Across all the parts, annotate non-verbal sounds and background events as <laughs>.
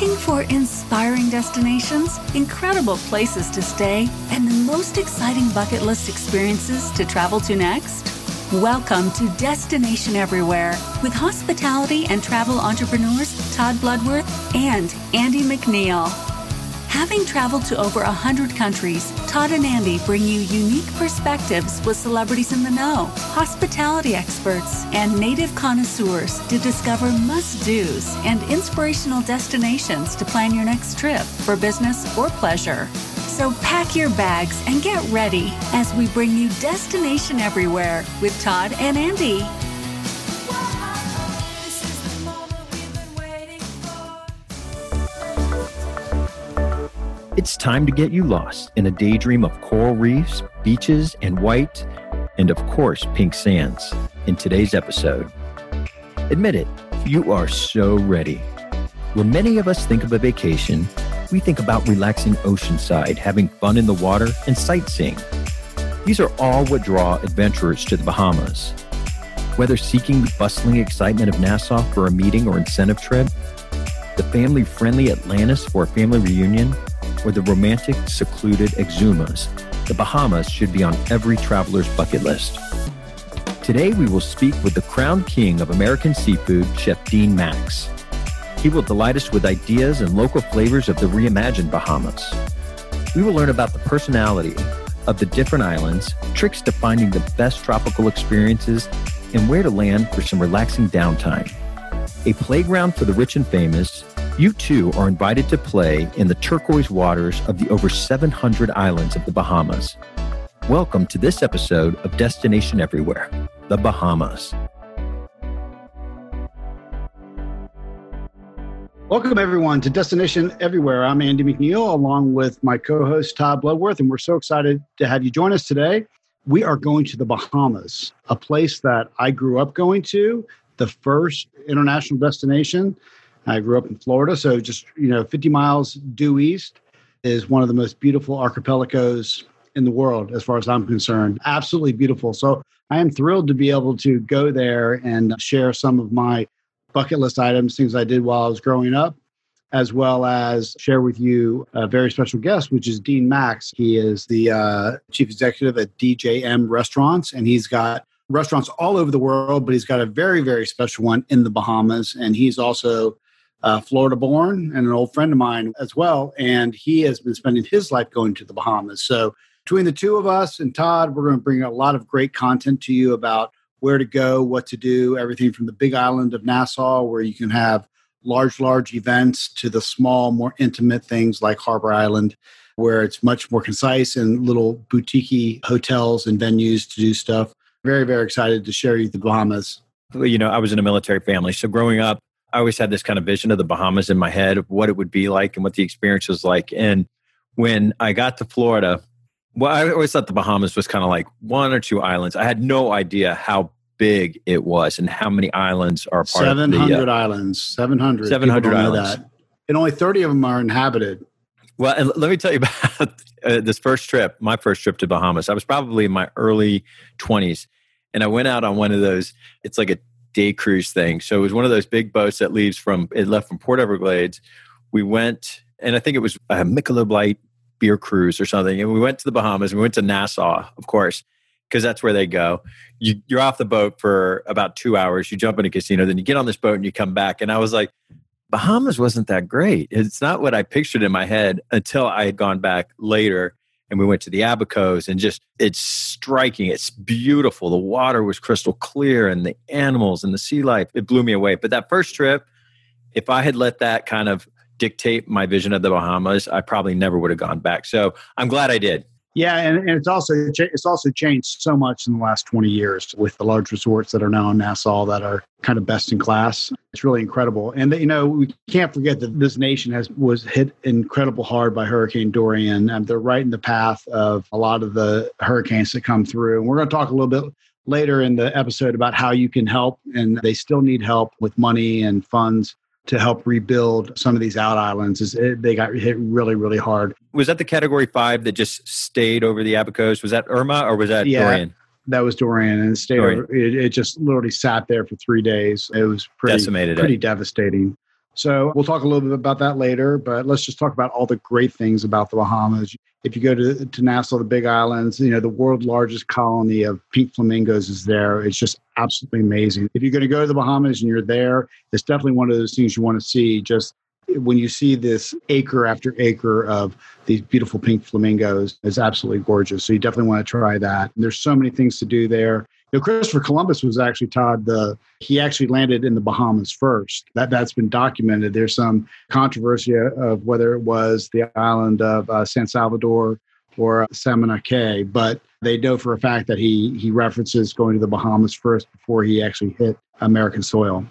Looking for inspiring destinations, incredible places to stay, and the most exciting bucket list experiences to travel to next? Welcome to Destination Everywhere with hospitality and travel entrepreneurs Todd Bloodworth and Andy McNeil. Having traveled to over 100 countries, Todd and Andy bring you unique perspectives with celebrities in the know, hospitality experts, and native connoisseurs to discover must dos and inspirational destinations to plan your next trip for business or pleasure. So pack your bags and get ready as we bring you Destination Everywhere with Todd and Andy. It's time to get you lost in a daydream of coral reefs, beaches, and white, and of course, pink sands in today's episode. Admit it, you are so ready. When many of us think of a vacation, we think about relaxing oceanside, having fun in the water, and sightseeing. These are all what draw adventurers to the Bahamas. Whether seeking the bustling excitement of Nassau for a meeting or incentive trip, the family friendly Atlantis for a family reunion, or the romantic, secluded Exumas, the Bahamas should be on every traveler's bucket list. Today, we will speak with the crown king of American seafood, Chef Dean Max. He will delight us with ideas and local flavors of the reimagined Bahamas. We will learn about the personality of the different islands, tricks to finding the best tropical experiences, and where to land for some relaxing downtime. A playground for the rich and famous, you too are invited to play in the turquoise waters of the over 700 islands of the Bahamas. Welcome to this episode of Destination Everywhere, the Bahamas. Welcome, everyone, to Destination Everywhere. I'm Andy McNeil, along with my co host, Todd Bloodworth, and we're so excited to have you join us today. We are going to the Bahamas, a place that I grew up going to, the first international destination. I grew up in Florida, so just, you know, 50 miles due east is one of the most beautiful archipelagos in the world, as far as I'm concerned. Absolutely beautiful. So I am thrilled to be able to go there and share some of my bucket list items, things I did while I was growing up, as well as share with you a very special guest, which is Dean Max. He is the uh, chief executive at DJM Restaurants, and he's got restaurants all over the world, but he's got a very, very special one in the Bahamas. And he's also uh, Florida born and an old friend of mine as well. And he has been spending his life going to the Bahamas. So, between the two of us and Todd, we're going to bring a lot of great content to you about where to go, what to do, everything from the big island of Nassau, where you can have large, large events, to the small, more intimate things like Harbor Island, where it's much more concise and little boutique hotels and venues to do stuff. Very, very excited to share you the Bahamas. You know, I was in a military family. So growing up, I always had this kind of vision of the Bahamas in my head of what it would be like and what the experience was like. And when I got to Florida, well, I always thought the Bahamas was kind of like one or two islands. I had no idea how big it was and how many islands are part 700 of the uh, islands 700 700 islands that. and only 30 of them are inhabited well and let me tell you <laughs> about uh, this first trip my first trip to bahamas i was probably in my early 20s and i went out on one of those it's like a day cruise thing so it was one of those big boats that leaves from it left from port everglades we went and i think it was a michelob light beer cruise or something and we went to the bahamas we went to nassau of course because that's where they go. You, you're off the boat for about two hours. You jump in a casino, then you get on this boat and you come back. And I was like, Bahamas wasn't that great. It's not what I pictured in my head until I had gone back later and we went to the Abacos and just it's striking. It's beautiful. The water was crystal clear and the animals and the sea life. It blew me away. But that first trip, if I had let that kind of dictate my vision of the Bahamas, I probably never would have gone back. So I'm glad I did. Yeah, and, and it's also it's also changed so much in the last twenty years with the large resorts that are now in Nassau that are kind of best in class. It's really incredible, and you know we can't forget that this nation has was hit incredible hard by Hurricane Dorian, and they're right in the path of a lot of the hurricanes that come through. And we're going to talk a little bit later in the episode about how you can help, and they still need help with money and funds to help rebuild some of these out islands is they got hit really really hard. Was that the category five that just stayed over the abacos? Was that irma or was that yeah, dorian? that was dorian and it stayed over, it, it, just literally sat there for three days. It was pretty decimated pretty it. devastating So we'll talk a little bit about that later, but let's just talk about all the great things about the Bahamas. If you go to, to Nassau, the Big Islands, you know, the world's largest colony of pink flamingos is there. It's just absolutely amazing. If you're going to go to the Bahamas and you're there, it's definitely one of those things you want to see. Just when you see this acre after acre of these beautiful pink flamingos, it's absolutely gorgeous. So you definitely want to try that. And there's so many things to do there. You know, Christopher Columbus was actually Todd the he actually landed in the Bahamas first. That that's been documented. There's some controversy of whether it was the island of uh, San Salvador or Samana Cay, but they know for a fact that he he references going to the Bahamas first before he actually hit American soil.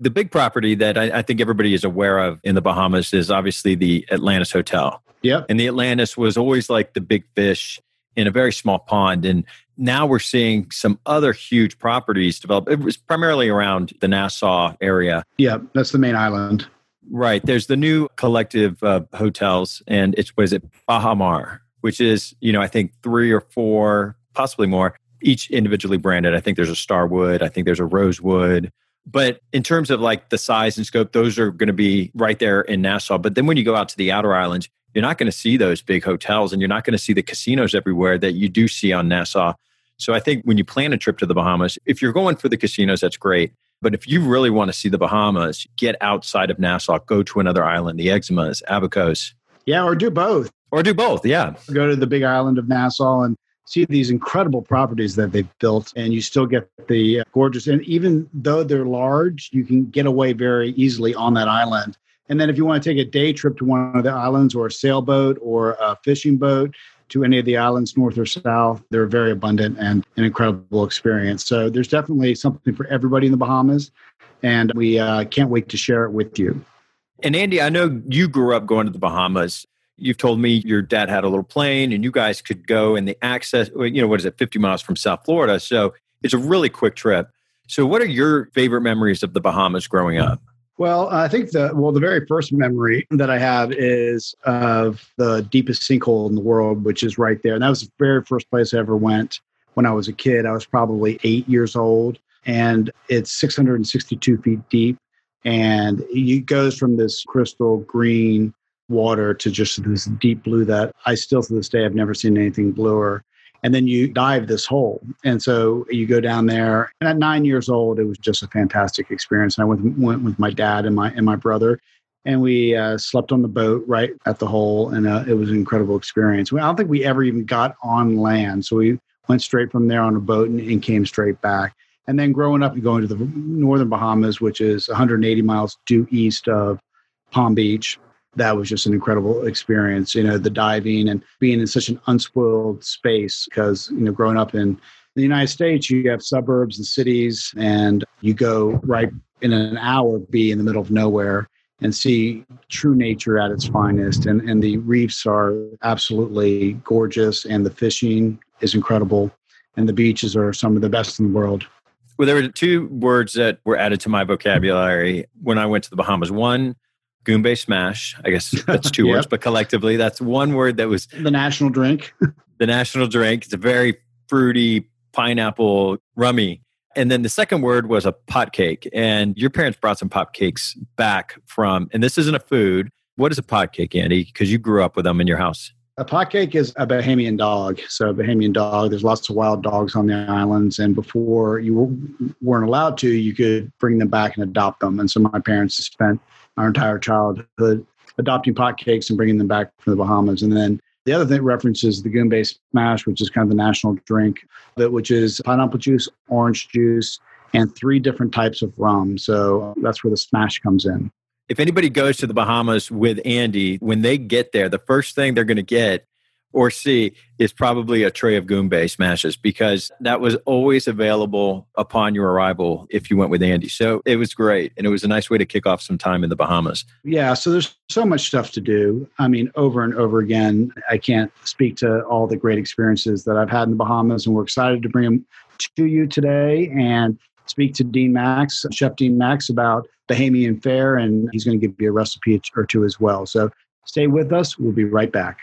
The big property that I, I think everybody is aware of in the Bahamas is obviously the Atlantis Hotel. Yep. And the Atlantis was always like the big fish in a very small pond. And now we're seeing some other huge properties develop. It was primarily around the Nassau area. Yeah, that's the main island. Right. There's the new collective uh, hotels, and it's what is it, Baha Mar, which is you know I think three or four, possibly more, each individually branded. I think there's a Starwood. I think there's a Rosewood. But in terms of like the size and scope, those are going to be right there in Nassau. But then when you go out to the outer islands, you're not going to see those big hotels and you're not going to see the casinos everywhere that you do see on Nassau. So I think when you plan a trip to the Bahamas, if you're going for the casinos, that's great. But if you really want to see the Bahamas, get outside of Nassau, go to another island, the Exumas, Abacos. Yeah, or do both. Or do both, yeah. Go to the big island of Nassau and see these incredible properties that they've built, and you still get the uh, gorgeous. And even though they're large, you can get away very easily on that island and then if you want to take a day trip to one of the islands or a sailboat or a fishing boat to any of the islands, north or south, they're very abundant and an incredible experience. So there's definitely something for everybody in the Bahamas. And we uh, can't wait to share it with you. And Andy, I know you grew up going to the Bahamas. You've told me your dad had a little plane and you guys could go and the access, you know, what is it, 50 miles from South Florida. So it's a really quick trip. So, what are your favorite memories of the Bahamas growing up? Well, uh, I think the well, the very first memory that I have is of the deepest sinkhole in the world, which is right there. And that was the very first place I ever went when I was a kid. I was probably eight years old, and it's 662 feet deep, and it goes from this crystal green water to just this deep blue that I still to this day I've never seen anything bluer and then you dive this hole. And so you go down there. And at nine years old, it was just a fantastic experience. And I went, went with my dad and my and my brother, and we uh, slept on the boat right at the hole, and uh, it was an incredible experience. I don't think we ever even got on land, so we went straight from there on a boat and, and came straight back. And then growing up and going to the northern Bahamas, which is 180 miles due east of Palm Beach, that was just an incredible experience. You know, the diving and being in such an unspoiled space because, you know, growing up in the United States, you have suburbs and cities, and you go right in an hour, be in the middle of nowhere and see true nature at its finest. And, and the reefs are absolutely gorgeous, and the fishing is incredible, and the beaches are some of the best in the world. Well, there were two words that were added to my vocabulary when I went to the Bahamas. One Goombay Smash. I guess <laughs> that's two yep. words, but collectively, that's one word that was the national drink. <laughs> the national drink. It's a very fruity pineapple rummy. And then the second word was a pot cake. And your parents brought some pot cakes back from, and this isn't a food. What is a pot cake, Andy? Because you grew up with them in your house. A pot cake is a Bahamian dog. So, a Bahamian dog, there's lots of wild dogs on the islands. And before you weren't allowed to, you could bring them back and adopt them. And so, my parents spent our entire childhood, adopting pot cakes and bringing them back from the Bahamas. And then the other thing references the Goombay Smash, which is kind of the national drink, but which is pineapple juice, orange juice, and three different types of rum. So that's where the smash comes in. If anybody goes to the Bahamas with Andy, when they get there, the first thing they're going to get or C is probably a tray of Goombay smashes because that was always available upon your arrival if you went with Andy. So it was great. And it was a nice way to kick off some time in the Bahamas. Yeah. So there's so much stuff to do. I mean, over and over again, I can't speak to all the great experiences that I've had in the Bahamas. And we're excited to bring them to you today and speak to Dean Max, Chef Dean Max, about Bahamian fare. And he's going to give you a recipe or two as well. So stay with us. We'll be right back.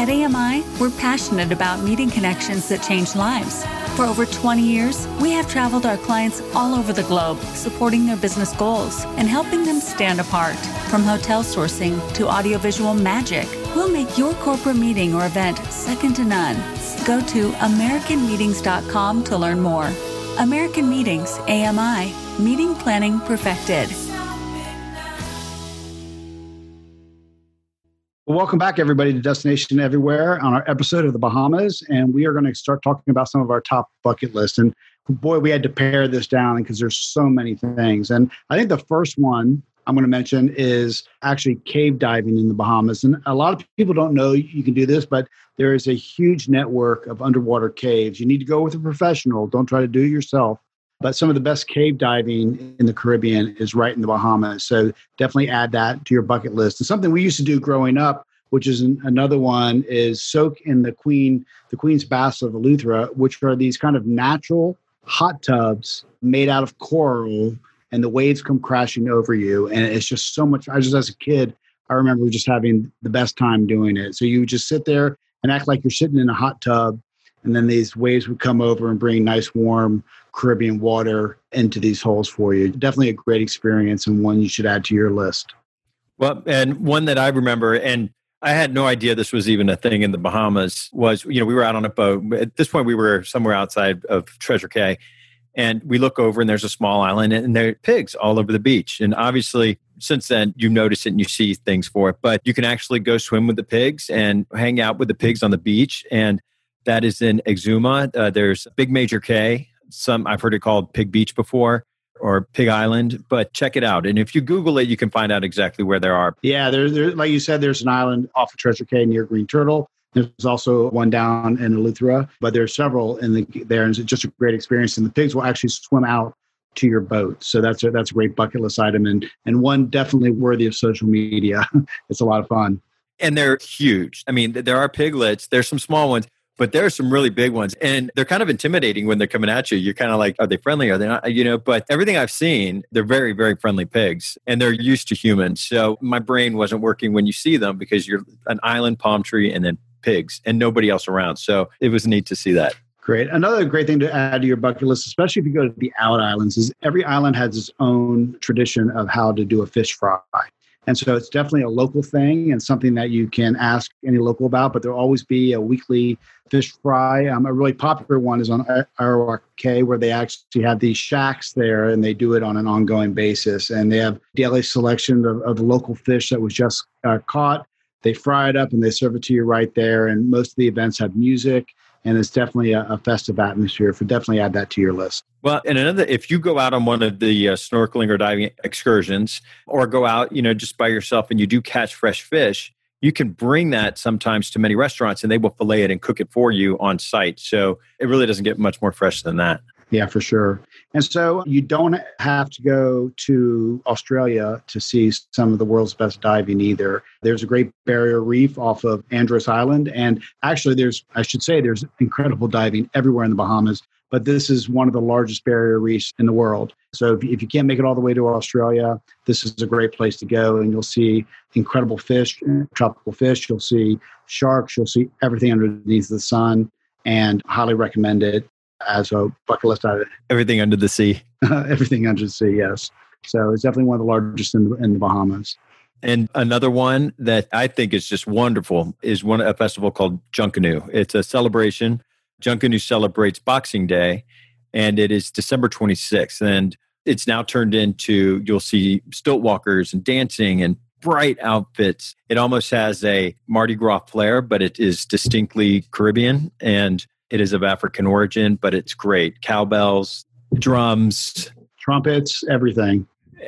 At AMI, we're passionate about meeting connections that change lives. For over 20 years, we have traveled our clients all over the globe, supporting their business goals and helping them stand apart. From hotel sourcing to audiovisual magic, we'll make your corporate meeting or event second to none. Go to AmericanMeetings.com to learn more. American Meetings, AMI, meeting planning perfected. Welcome back, everybody, to Destination Everywhere on our episode of the Bahamas. And we are going to start talking about some of our top bucket lists. And boy, we had to pare this down because there's so many things. And I think the first one I'm going to mention is actually cave diving in the Bahamas. And a lot of people don't know you can do this, but there is a huge network of underwater caves. You need to go with a professional, don't try to do it yourself. But some of the best cave diving in the Caribbean is right in the Bahamas. So definitely add that to your bucket list. And something we used to do growing up, which is an, another one, is soak in the Queen, the Queen's Baths of Eleuthera, which are these kind of natural hot tubs made out of coral and the waves come crashing over you. And it's just so much. I just, as a kid, I remember just having the best time doing it. So you just sit there and act like you're sitting in a hot tub. And then these waves would come over and bring nice, warm Caribbean water into these holes for you. Definitely a great experience and one you should add to your list. Well, and one that I remember, and I had no idea this was even a thing in the Bahamas, was, you know, we were out on a boat. At this point, we were somewhere outside of Treasure Cay and we look over and there's a small island and there are pigs all over the beach and obviously since then you notice it and you see things for it but you can actually go swim with the pigs and hang out with the pigs on the beach and that is in exuma uh, there's big major Cay. some i've heard it called pig beach before or pig island but check it out and if you google it you can find out exactly where there are yeah there's there, like you said there's an island off of treasure cay near green turtle there's also one down in Eleuthera, but there's several in the there, and it's just a great experience. And the pigs will actually swim out to your boat, so that's a, that's a great bucket list item, and and one definitely worthy of social media. <laughs> it's a lot of fun, and they're huge. I mean, there are piglets. There's some small ones, but there are some really big ones, and they're kind of intimidating when they're coming at you. You're kind of like, are they friendly? Are they not? You know, but everything I've seen, they're very very friendly pigs, and they're used to humans. So my brain wasn't working when you see them because you're an island palm tree and then pigs and nobody else around. So it was neat to see that. Great. Another great thing to add to your bucket list, especially if you go to the out islands, is every island has its own tradition of how to do a fish fry. And so it's definitely a local thing and something that you can ask any local about, but there'll always be a weekly fish fry. Um, a really popular one is on Cay, where they actually have these shacks there and they do it on an ongoing basis. And they have daily selection of, of local fish that was just uh, caught they fry it up and they serve it to you right there. And most of the events have music and it's definitely a, a, festive atmosphere. For definitely add that to your list. Well, and another, if you go out on one of the uh, snorkeling or diving excursions, or go out, you know, just by yourself, and you do catch fresh fish, you can bring that sometimes to many restaurants, and they will fillet it and cook it for you on site. So it really doesn't get much more fresh than that. Yeah, for sure. And so you don't have to go to Australia to see some of the world's best diving either. There's a great barrier reef off of Andros Island. And actually, there's, I should say, there's incredible diving everywhere in the Bahamas. But this is one of the largest barrier reefs in the world. So if, if you can't make it all the way to Australia, this is a great place to go. And you'll see incredible fish, tropical fish. You'll see sharks. You'll see everything underneath the sun and highly recommend it as a bucket list item. Everything under the sea. <laughs> Everything under the sea, yes. So it's definitely one of the largest in the, in the Bahamas. And another one that I think is just wonderful is one a festival called Junkanoo. It's a celebration. Junkanoo celebrates Boxing Day, and it is December 26th. And it's now turned into you'll see stilt walkers and dancing and bright outfits. It almost has a Mardi Gras flair, but it is distinctly Caribbean. And it is of African origin, but it's great. Cowbells, drums, trumpets, everything.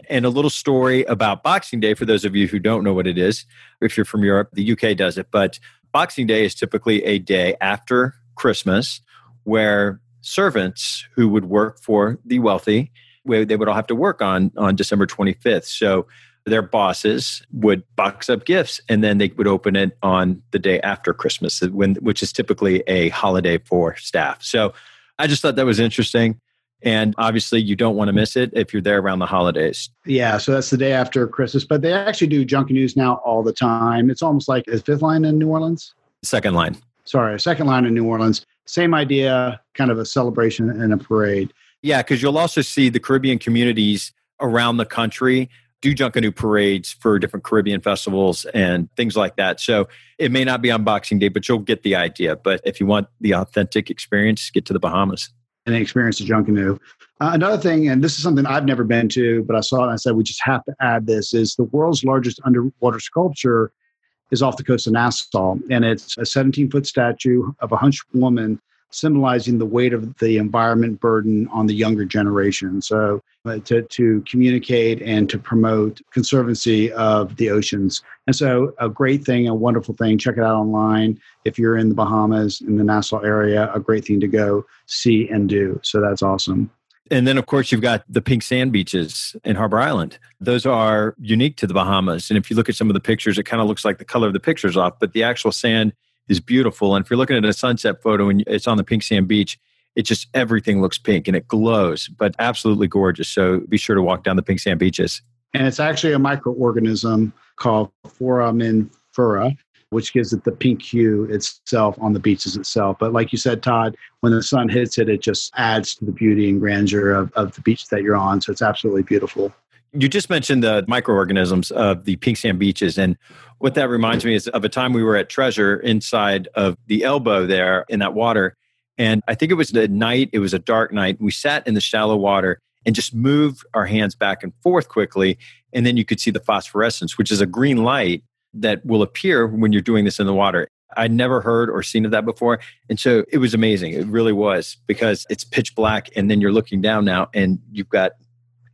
And a little story about Boxing Day for those of you who don't know what it is. If you're from Europe, the UK does it. But Boxing Day is typically a day after Christmas where servants who would work for the wealthy, they would all have to work on, on December 25th. So their bosses would box up gifts and then they would open it on the day after Christmas, when, which is typically a holiday for staff. So I just thought that was interesting. And obviously, you don't want to miss it if you're there around the holidays. Yeah, so that's the day after Christmas. But they actually do Junkanoo now all the time. It's almost like a fifth line in New Orleans. Second line. Sorry, second line in New Orleans. same idea, kind of a celebration and a parade. Yeah, because you'll also see the Caribbean communities around the country do Junkanoo parades for different Caribbean festivals and things like that. So it may not be on Boxing Day, but you'll get the idea. But if you want the authentic experience, get to the Bahamas. And experience the Junkanoo. Uh, another thing, and this is something I've never been to, but I saw it and I said we just have to add this, is the world's largest underwater sculpture is off the coast of Nassau. And it's a 17 foot statue of a hunched woman symbolizing the weight of the environment burden on the younger generation. So, uh, to, to communicate and to promote conservancy of the oceans. And so, a great thing, a wonderful thing. Check it out online. If you're in the Bahamas, in the Nassau area, a great thing to go see and do. So, that's awesome. And then, of course, you've got the pink sand beaches in Harbor Island. Those are unique to the Bahamas. And if you look at some of the pictures, it kind of looks like the color of the pictures off, but the actual sand is beautiful. And if you're looking at a sunset photo and it's on the pink sand beach, it just everything looks pink and it glows, but absolutely gorgeous. So be sure to walk down the pink sand beaches. And it's actually a microorganism called foraminifera, which gives it the pink hue itself on the beaches itself. But like you said, Todd, when the sun hits it, it just adds to the beauty and grandeur of, of the beach that you're on. So it's absolutely beautiful. You just mentioned the microorganisms of the pink sand beaches. And what that reminds me is of a time we were at Treasure inside of the elbow there in that water. And I think it was the night, it was a dark night. We sat in the shallow water and just moved our hands back and forth quickly. And then you could see the phosphorescence, which is a green light that will appear when you're doing this in the water. I'd never heard or seen of that before. And so it was amazing. It really was because it's pitch black and then you're looking down now and you've got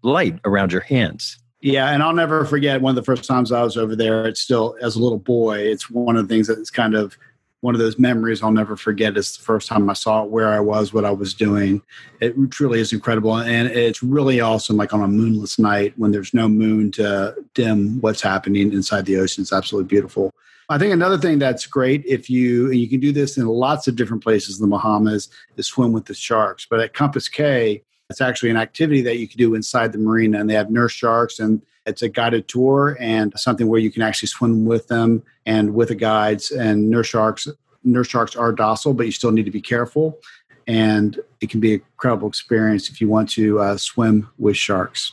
light around your hands. Yeah, and I'll never forget one of the first times I was over there. It's still as a little boy. It's one of the things that's kind of one of those memories I'll never forget. Is the first time I saw it, where I was, what I was doing. It truly is incredible, and it's really awesome. Like on a moonless night when there's no moon to dim what's happening inside the ocean. It's absolutely beautiful. I think another thing that's great if you and you can do this in lots of different places in the Bahamas is swim with the sharks. But at Compass Cay, it's actually an activity that you can do inside the marina, and they have nurse sharks, and it's a guided tour and something where you can actually swim with them and with the guides. And nurse sharks, nurse sharks are docile, but you still need to be careful. And it can be an incredible experience if you want to uh, swim with sharks.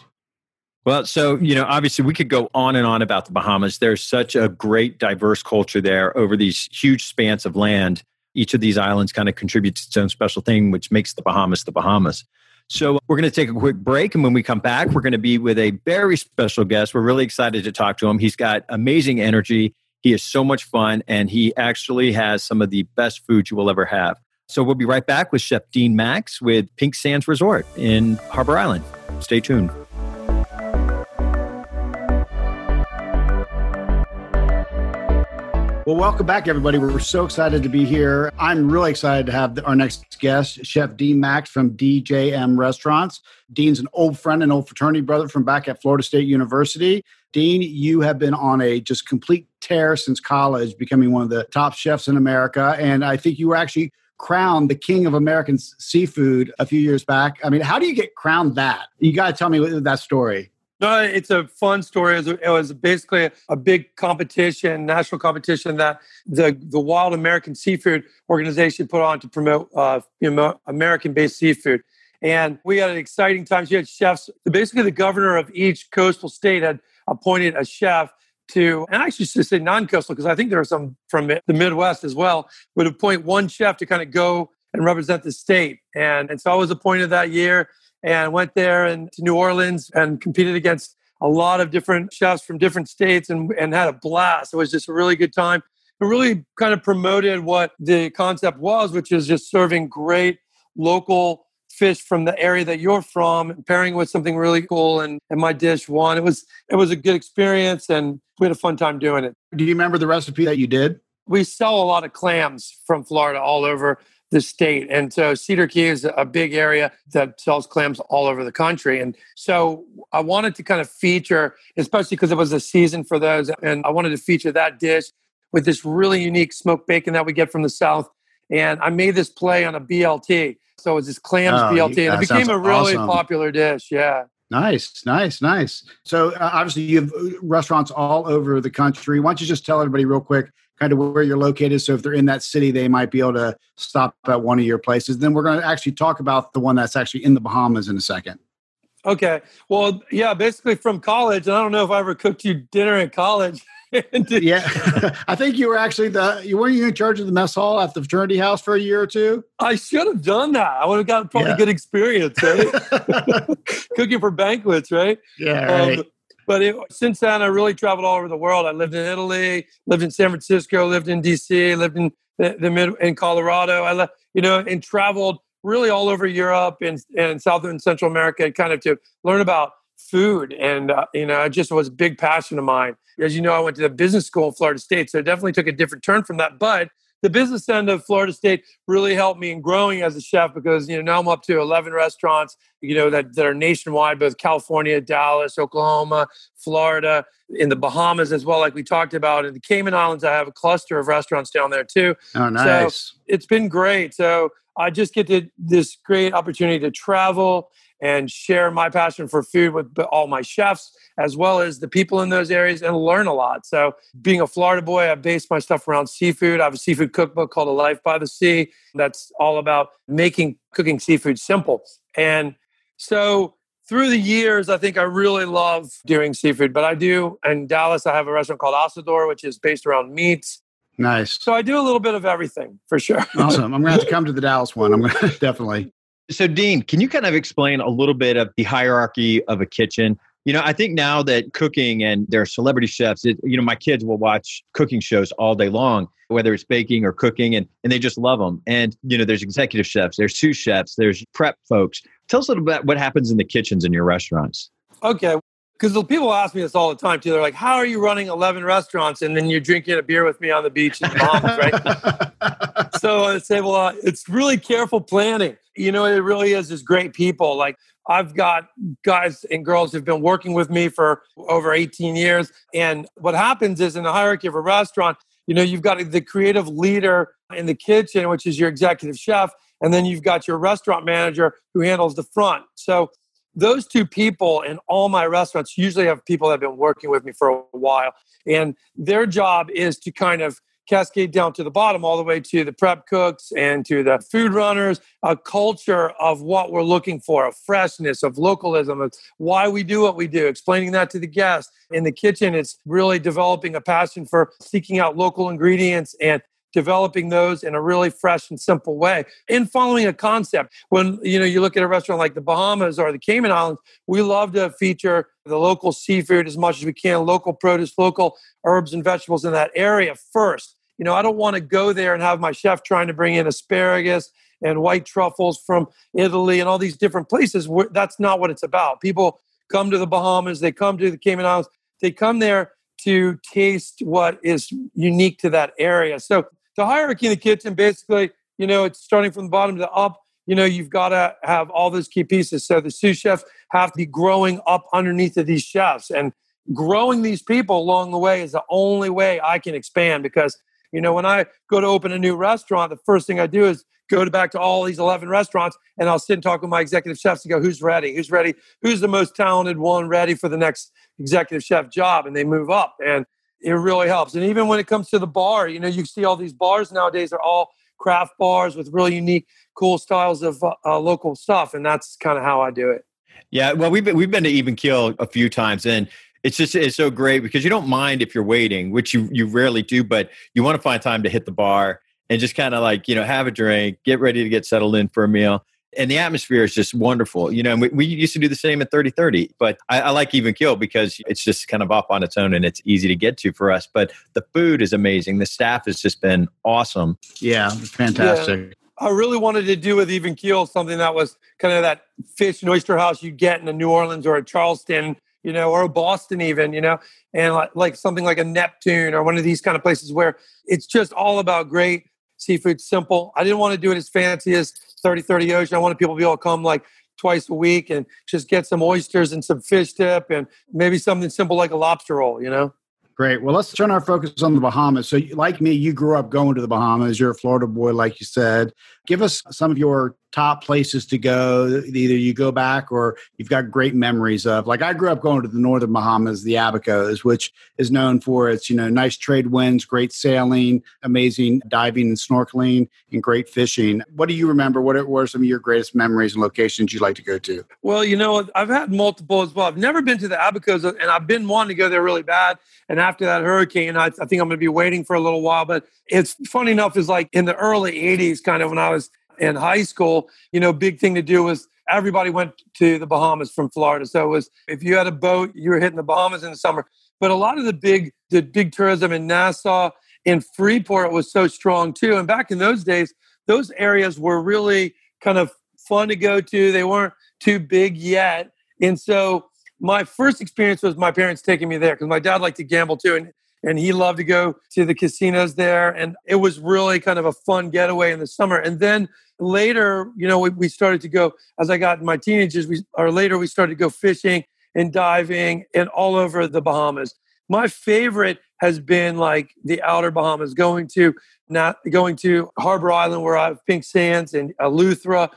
Well, so, you know, obviously we could go on and on about the Bahamas. There's such a great, diverse culture there over these huge spans of land. Each of these islands kind of contributes its own special thing, which makes the Bahamas the Bahamas. So uh, we're going to take a quick break. And when we come back, we're going to be with a very special guest. We're really excited to talk to him. He's got amazing energy. He is so much fun, and he actually has some of the best food you will ever have. So we'll be right back with Chef Dean Max with Pink Sands Resort in Harbor Island. Stay tuned. Well, welcome back, everybody. We're so excited to be here. I'm really excited to have our next guest, Chef Dean Max from DJM Restaurants. Dean's an old friend and old fraternity brother from back at Florida State University. Dean, you have been on a just complete tear since college, becoming one of the top chefs in America. And I think you were actually crowned the king of American seafood a few years back. I mean, how do you get crowned that? You got to tell me that story. No, it's a fun story. It was, it was basically a big competition, national competition that the the Wild American Seafood Organization put on to promote uh, you know, American-based seafood. And we had an exciting time. You had chefs. Basically, the governor of each coastal state had appointed a chef to, and I should say non-coastal because I think there are some from the Midwest as well, would appoint one chef to kind of go and represent the state. And, and so I was appointed that year and went there and to New Orleans and competed against a lot of different chefs from different states and, and had a blast. It was just a really good time. It really kind of promoted what the concept was, which is just serving great local fish from the area that you're from, pairing with something really cool. And, and my dish won. It was it was a good experience, and we had a fun time doing it. Do you remember the recipe that you did? We sell a lot of clams from Florida all over the state. And so Cedar Key is a big area that sells clams all over the country. And so I wanted to kind of feature, especially because it was a season for those, and I wanted to feature that dish with this really unique smoked bacon that we get from the South. And I made this play on a BLT. So it was this clams oh, BLT, and it became a really awesome. popular dish. Yeah. Nice, nice, nice. So uh, obviously you have uh, restaurants all over the country. Why don't you just tell everybody real quick kind of where you're located. So if they're in that city, they might be able to stop at one of your places. Then we're going to actually talk about the one that's actually in the Bahamas in a second. Okay. Well, yeah, basically from college, and I don't know if I ever cooked you dinner in college. <laughs> yeah, <laughs> <laughs> I think you were actually the you weren't you in charge of the mess hall at the fraternity house for a year or two. I should have done that. I would have gotten probably yeah. good experience, right? Cooking for banquets, right? Yeah. Right. Um, but it, since then, I really traveled all over the world. I lived in Italy, lived in San Francisco, lived in DC, lived in the, the mid in Colorado. I you know, and traveled really all over Europe and, and South and Central America, kind of to learn about food. And uh, you know, it just was a big passion of mine. As you know, I went to the business school in Florida State, so it definitely took a different turn from that. But the business end of Florida State really helped me in growing as a chef because you know now I'm up to 11 restaurants you know that, that are nationwide both California Dallas Oklahoma Florida in the Bahamas as well like we talked about. In the Cayman Islands I have a cluster of restaurants down there too. Oh nice. so it's been great. So I just get to this great opportunity to travel and share my passion for food with all my chefs as well as the people in those areas and learn a lot. So, being a Florida boy, I base my stuff around seafood. I have a seafood cookbook called A Life by the Sea that's all about making cooking seafood simple. And so, through the years, I think I really love doing seafood, but I do in Dallas, I have a restaurant called Asador, which is based around meats. Nice. So I do a little bit of everything for sure. awesome. I'm going to have to <laughs> come to the Dallas one. I'm going <laughs> to definitely. So, Dean, can you kind of explain a little bit of the hierarchy of a kitchen? You know, I think now that cooking and there are celebrity chefs, it, you know, my kids will watch cooking shows all day long, whether it's baking or cooking, and, and they just love them. And, you know, there's executive chefs, there's sous chefs, there's prep folks. Tell us a little bit what happens in the kitchens in your restaurants. Okay. Because people ask me this all the time too. They're like, "How are you running eleven restaurants and then you're drinking a beer with me on the beach in the Bahamas, right?" <laughs> so I say, "Well, uh, it's really careful planning. You know, it really is just great people. Like I've got guys and girls who've been working with me for over 18 years. And what happens is in the hierarchy of a restaurant, you know, you've got the creative leader in the kitchen, which is your executive chef, and then you've got your restaurant manager who handles the front. So those two people in all my restaurants usually have people that have been working with me for a while. And their job is to kind of cascade down to the bottom, all the way to the prep cooks and to the food runners, a culture of what we're looking for, a freshness, of localism, of why we do what we do, explaining that to the guests. In the kitchen, it's really developing a passion for seeking out local ingredients and developing those in a really fresh and simple way in following a concept. When you know you look at a restaurant like the bahamas or the cayman islands we love to feature the local seafood as much as we can local produce local herbs and vegetables in that area first. You know i don't want to go there and have my chef trying to bring in asparagus and white truffles from italy and all these different places that's not what it's about. People come to the bahamas they come to the cayman islands they come there to taste what is unique to that area. So the hierarchy in the kitchen basically you know it's starting from the bottom to the up. You know you've got to have all those key pieces. So the sous chefs have to be growing up underneath of these chefs and growing these people along the way is the only way i can expand because you know when i go to open a new restaurant the first thing i do is go to back to all these 11 restaurants and i'll sit and talk with my executive chefs and go who's ready? Who's ready? Who's the most talented one ready for the next executive chef job? And they move up. And it really helps. And even when it comes to the bar, you know, you see all these bars nowadays are all craft bars with really unique, cool styles of uh, uh, local stuff, and that's kind of how I do it. Yeah, well, we've been we've been to Even Keel a few times, and it's just it's so great because you don't mind if you're waiting, which you you rarely do, but you want to find time to hit the bar and just kind of like you know have a drink, get ready to get settled in for a meal and the atmosphere is just wonderful. You know, we, we used to do the same at 3030, but I, I, like Even Keel because it's just kind of up on its own and it's easy to get to for us. But the food is amazing. The staff has just been awesome. Yeah, fantastic. Yeah. I really wanted to do with Even Keel something that was kind of that fish and oyster house you get in a New Orleans or a Charleston, you know, or a Boston even, you know, and like, like something like a Neptune or one of these kind of places where it's just all about great seafood, simple. I didn't want to do it as fancy as 30 30 Ocean. I wanted people to be able to come like twice a week and just get some oysters and some fish tip and maybe something simple like a lobster roll, you know? Great. Well, let's turn our focus on the Bahamas. So, like me, you grew up going to the Bahamas. You're a Florida boy, like you said. Give us some of your top places to go? Either you go back or you've got great memories of. Like I grew up going to the northern Bahamas, the Abacos, which is known for its you know nice trade winds, great sailing, amazing diving and snorkeling, and great fishing. What do you remember? What what some of your greatest memories and locations you'd like to go to? Well, you know, I've had multiple as well. I've never been to the Abacos, and I've been wanting to go there really bad. And after that hurricane, I, I think I'm going to be waiting for a little while. But it's funny enough, is like in the early 80s, kind of when I was in high school, you know, big thing to do was everybody went to the Bahamas from Florida. So it was if you had a boat, you were hitting the Bahamas in the summer. But a lot of the big the big tourism in Nassau in Freeport was so strong too. And back in those days, those areas were really kind of fun to go to. They weren't too big yet. And so my first experience was my parents taking me there because my dad liked to gamble too. And and he loved to go to the casinos there. And it was really kind of a fun getaway in the summer. And then later, you know, we, we started to go as I got in my teenagers, we or later we started to go fishing and diving and all over the Bahamas. My favorite has been like the outer Bahamas, going to not going to Harbor Island where I have Pink Sands and Eleuthera.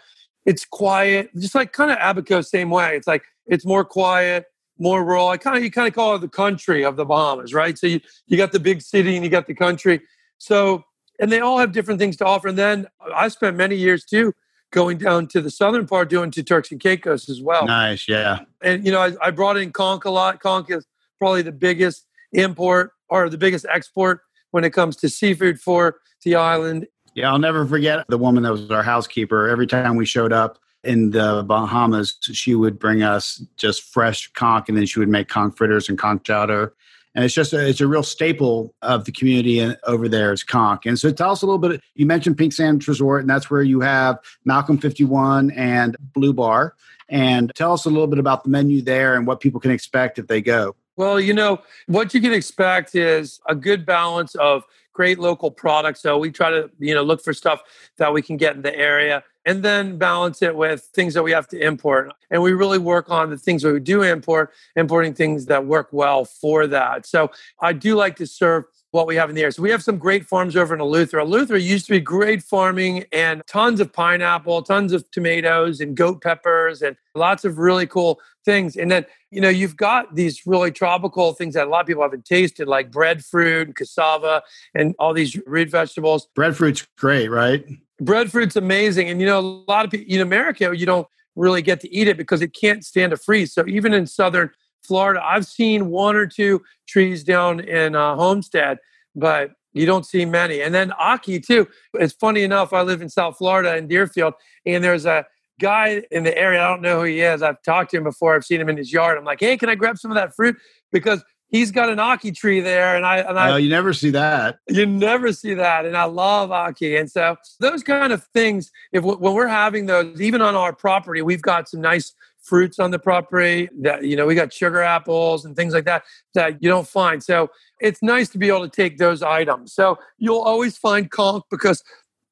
It's quiet, just like kind of Abaco, same way. It's like it's more quiet more rural. I kind of you kind of call it the country of the Bahamas, right? So you you got the big city and you got the country. So and they all have different things to offer. And then I spent many years too going down to the southern part doing to Turks and Caicos as well. Nice, yeah. And you know I, I brought in conch a lot. Conch is probably the biggest import or the biggest export when it comes to seafood for the island. Yeah, I'll never forget the woman that was our housekeeper. Every time we showed up, in the Bahamas, she would bring us just fresh conch, and then she would make conch fritters and conch chowder. And it's just a, it's a real staple of the community uh, over there is conch. And so tell us a little bit. You mentioned Pink Sands Resort, and that's where you have Malcolm 51 and Blue Bar. And tell us a little bit about the menu there and what people can expect if they go. Well, you know, what you can expect is a good balance of great local products. So we try to, you know, look for stuff that we can get in the area and then balance it with things that we have to import. And we really work on the things we do import, importing things that work well for that. So I do like to serve what we have in the area. So we have some great farms over in Eleuthera. Eleuthera used to be great farming and tons of pineapple, tons of tomatoes and goat peppers and lots of really cool things. And then, you know, you've got these really tropical things that a lot of people haven't tasted, like breadfruit and cassava and all these root vegetables. Breadfruit's great, right? Breadfruit's amazing. And you know, a lot of people in America, you don't really get to eat it because it can't stand a freeze. So even in southern Florida, I've seen one or two trees down in uh, Homestead, but you don't see many. And then Ackee too. It's funny enough, I live in South Florida in Deerfield, and there's a guy in the area. I don't know who he is. I've talked to him before. I've seen him in his yard. I'm like, hey, can I grab some of that fruit? Because he's got an ackee tree there, and I and I. Uh, you never see that. You never see that, and I love ackee, and so those kind of things. If when we're having those, even on our property, we've got some nice fruits on the property that you know we got sugar apples and things like that that you don't find. So it's nice to be able to take those items. So you'll always find conch because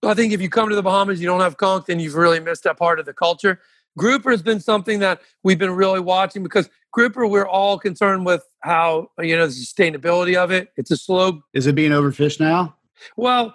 I think if you come to the Bahamas, you don't have conch, then you've really missed that part of the culture. Grouper has been something that we've been really watching because grouper, we're all concerned with how you know the sustainability of it. It's a slow. Is it being overfished now? Well,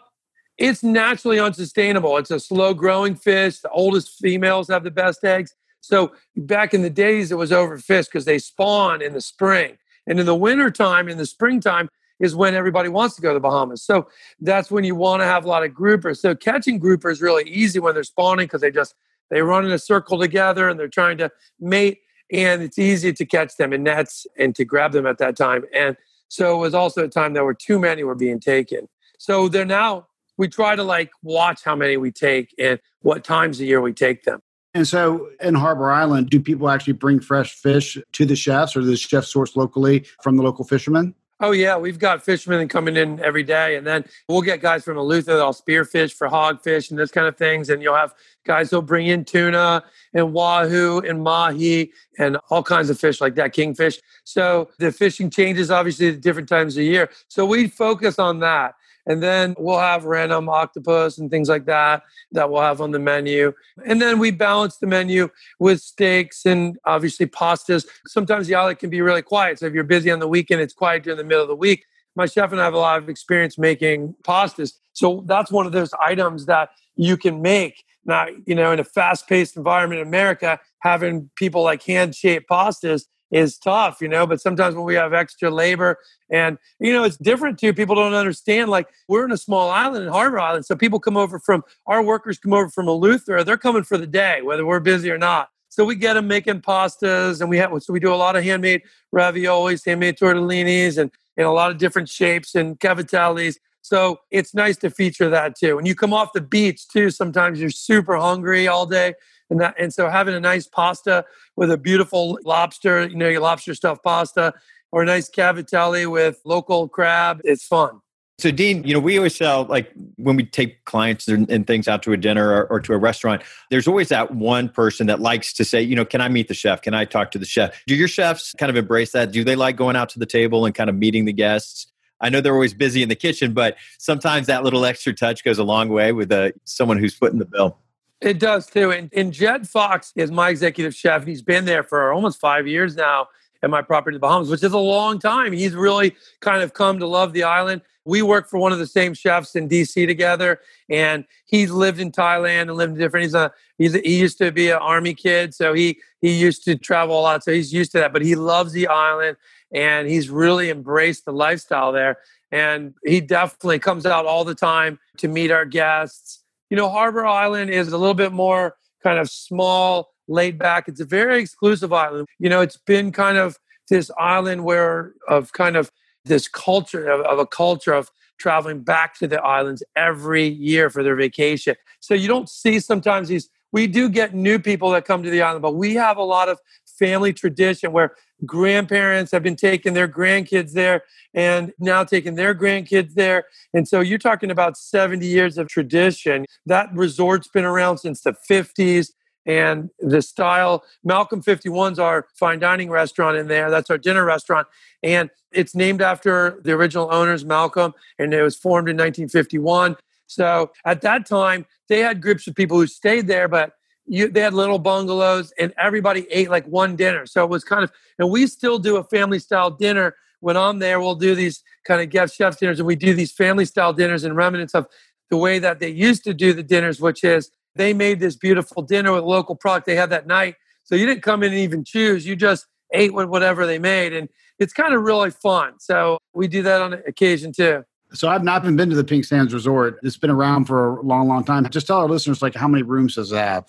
it's naturally unsustainable. It's a slow growing fish. The oldest females have the best eggs. So back in the days, it was overfished because they spawn in the spring. And in the wintertime, in the springtime, is when everybody wants to go to the Bahamas. So that's when you want to have a lot of groupers. So catching grouper is really easy when they're spawning because they just they run in a circle together and they're trying to mate, and it's easy to catch them in nets and to grab them at that time. And so it was also a time that were too many were being taken. So they're now we try to like watch how many we take and what times a year we take them. And so in Harbor Island, do people actually bring fresh fish to the chefs or the chef source locally from the local fishermen? Oh yeah, we've got fishermen coming in every day, and then we'll get guys from Eleuthera that'll spearfish for hogfish and those kind of things, and you'll have guys who'll bring in tuna and wahoo and mahi and all kinds of fish like that, kingfish. So the fishing changes obviously at different times of year. So we focus on that. And then we'll have random octopus and things like that that we'll have on the menu. And then we balance the menu with steaks and obviously pastas. Sometimes the outlet can be really quiet. So if you're busy on the weekend, it's quiet during the middle of the week. My chef and I have a lot of experience making pastas. So that's one of those items that you can make Now, you know, in a fast paced environment in America, having people like hand shaped pastas is tough, you know, but sometimes when we have extra labor and, you know, it's different too. People don't understand. Like we're in a small island in Harbor Island. So people come over from, our workers come over from Eleuthera. They're coming for the day, whether we're busy or not. So we get them making pastas and we have, so we do a lot of handmade raviolis, handmade tortellinis and in a lot of different shapes and cavatellis. So it's nice to feature that too. When you come off the beach too, sometimes you're super hungry all day. And that and so having a nice pasta with a beautiful lobster, you know, your lobster stuffed pasta, or a nice cavatelli with local crab, it's fun. So, Dean, you know, we always sell like when we take clients and, things out to a dinner or, or, to a restaurant, there's always that one person that likes to say, you know, can I meet the chef? Can I talk to the chef? Do your chefs kind of embrace that? Do they like going out to the table and kind of meeting the guests? I know they're always busy in the kitchen, but sometimes that little extra touch goes a long way with uh, someone who's footing the bill. It does too. And, and Jed Fox is my executive chef, and he's been there for almost five years now at my property in the Bahamas, which is a long time. He's really kind of come to love the island. We work for one of the same chefs in DC together, and he's lived in Thailand and lived in different. He's a he's a, he used to be an army kid, so he he used to travel a lot, so he's used to that. But he loves the island, and he's really embraced the lifestyle there. And he definitely comes out all the time to meet our guests. You know, Harbor Island is a little bit more kind of small, laid back. It's a very exclusive island. You know, it's been kind of this island where of kind of this culture of, of, a culture of traveling back to the islands every year for their vacation. So you don't see sometimes these. We do get new people that come to the island, but we have a lot of family tradition where grandparents have been taking their grandkids there and now taking their grandkids there. And so you're talking about 70 years of tradition. That resort's been around since the 50s. And the style, Malcolm 51's our fine dining restaurant in there. That's our dinner restaurant. And it's named after the original owners, Malcolm, and it was formed in 1951. So at that time, they had groups of people who stayed there, but you, they had little bungalows and everybody ate like one dinner. So it was kind of, and we still do a family style dinner. When I'm there, we'll do these kind of guest chef dinners and we do these family style dinners and remnants of the way that they used to do the dinners, which is they made this beautiful dinner with local product they had that night. So you didn't come in and even choose, you just ate with whatever they made. And it's kind of really fun. So we do that on occasion too. So I've not been, been to the Pink Sands Resort. It's been around for a long, long time. Just tell our listeners like how many rooms does it have?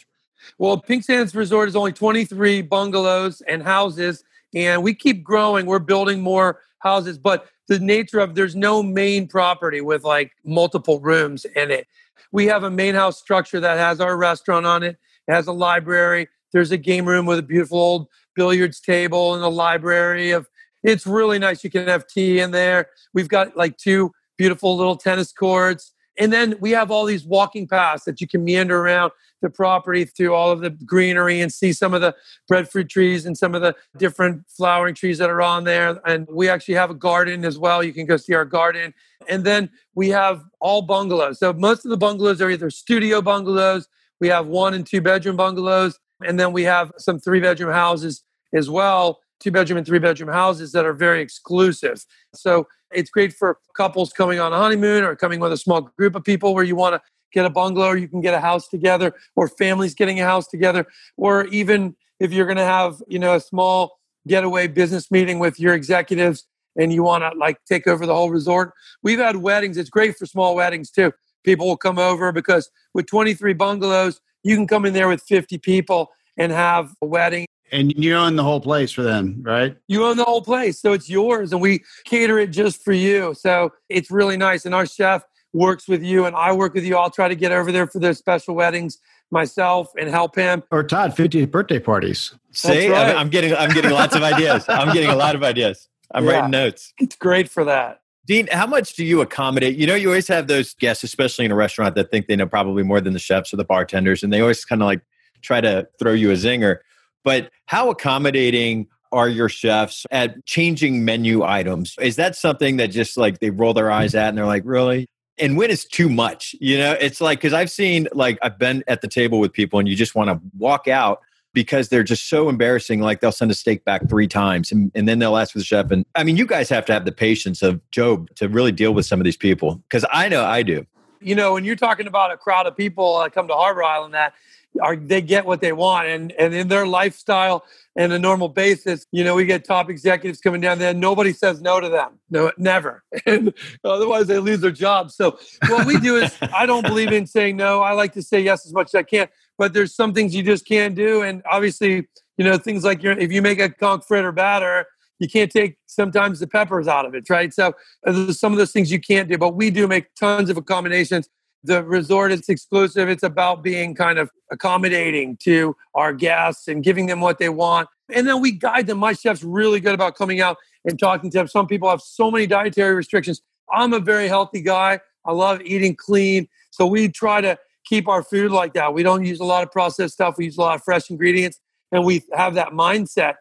Well, Pink Sands Resort is only 23 bungalows and houses, and we keep growing. We're building more houses, but the nature of there's no main property with like multiple rooms in it. We have a main house structure that has our restaurant on it. It has a library. There's a game room with a beautiful old billiards table and a library of it's really nice. You can have tea in there. We've got like two beautiful little tennis courts. And then we have all these walking paths that you can meander around the property through all of the greenery and see some of the breadfruit trees and some of the different flowering trees that are on there. And we actually have a garden as well. You can go see our garden. And then we have all bungalows. So most of the bungalows are either studio bungalows, we have one and two bedroom bungalows, and then we have some three bedroom houses as well, two bedroom and three bedroom houses that are very exclusive. So it's great for couples coming on a honeymoon or coming with a small group of people where you want to get a bungalow or you can get a house together or families getting a house together or even if you're going to have you know a small getaway business meeting with your executives and you want to like take over the whole resort. We've had weddings. It's great for small weddings too. People will come over because with 23 bungalows you can come in there with 50 people and have a wedding and you own the whole place for them, right? You own the whole place. So it's yours and we cater it just for you. So it's really nice. And our chef works with you and I work with you. I'll try to get over there for their special weddings myself and help him. Or Todd, 50th birthday parties. See, right. I'm getting I'm getting lots of ideas. I'm getting a lot of ideas. I'm yeah. writing notes. It's great for that. Dean, how much do you accommodate? You know, you always have those guests, especially in a restaurant, that think they know probably more than the chefs or the bartenders, and they always kind of like try to throw you a zinger. But how accommodating are your chefs at changing menu items? Is that something that just like they roll their eyes at and they're like, really? and when is too much you know it's like because i've seen like i've been at the table with people and you just want to walk out because they're just so embarrassing like they'll send a steak back three times and, and then they'll ask for the chef and i mean you guys have to have the patience of job to really deal with some of these people because i know i do you know, when you're talking about a crowd of people that come to Harbor Island that are they get what they want. And and in their lifestyle and a normal basis you know we get top executives coming down there nobody says no to them. No never. <laughs> And otherwise they lose their jobs so what we do is <laughs> i don't believe in saying no. I like to say yes as much as i can but there's some things you just can't do. And obviously you know things like your if you make a conch fritter batter you can't take sometimes the peppers out of it, right? So uh, there's some of those things you can't do, but we do make tons of accommodations. The resort is exclusive. It's about being kind of accommodating to our guests and giving them what they want. And then we guide them. My chef's really good about coming out and talking to them. Some people have so many dietary restrictions. I'm a very healthy guy. I love eating clean. So we try to keep our food like that. We don't use a lot of processed stuff. We use a lot of fresh ingredients and we have that mindset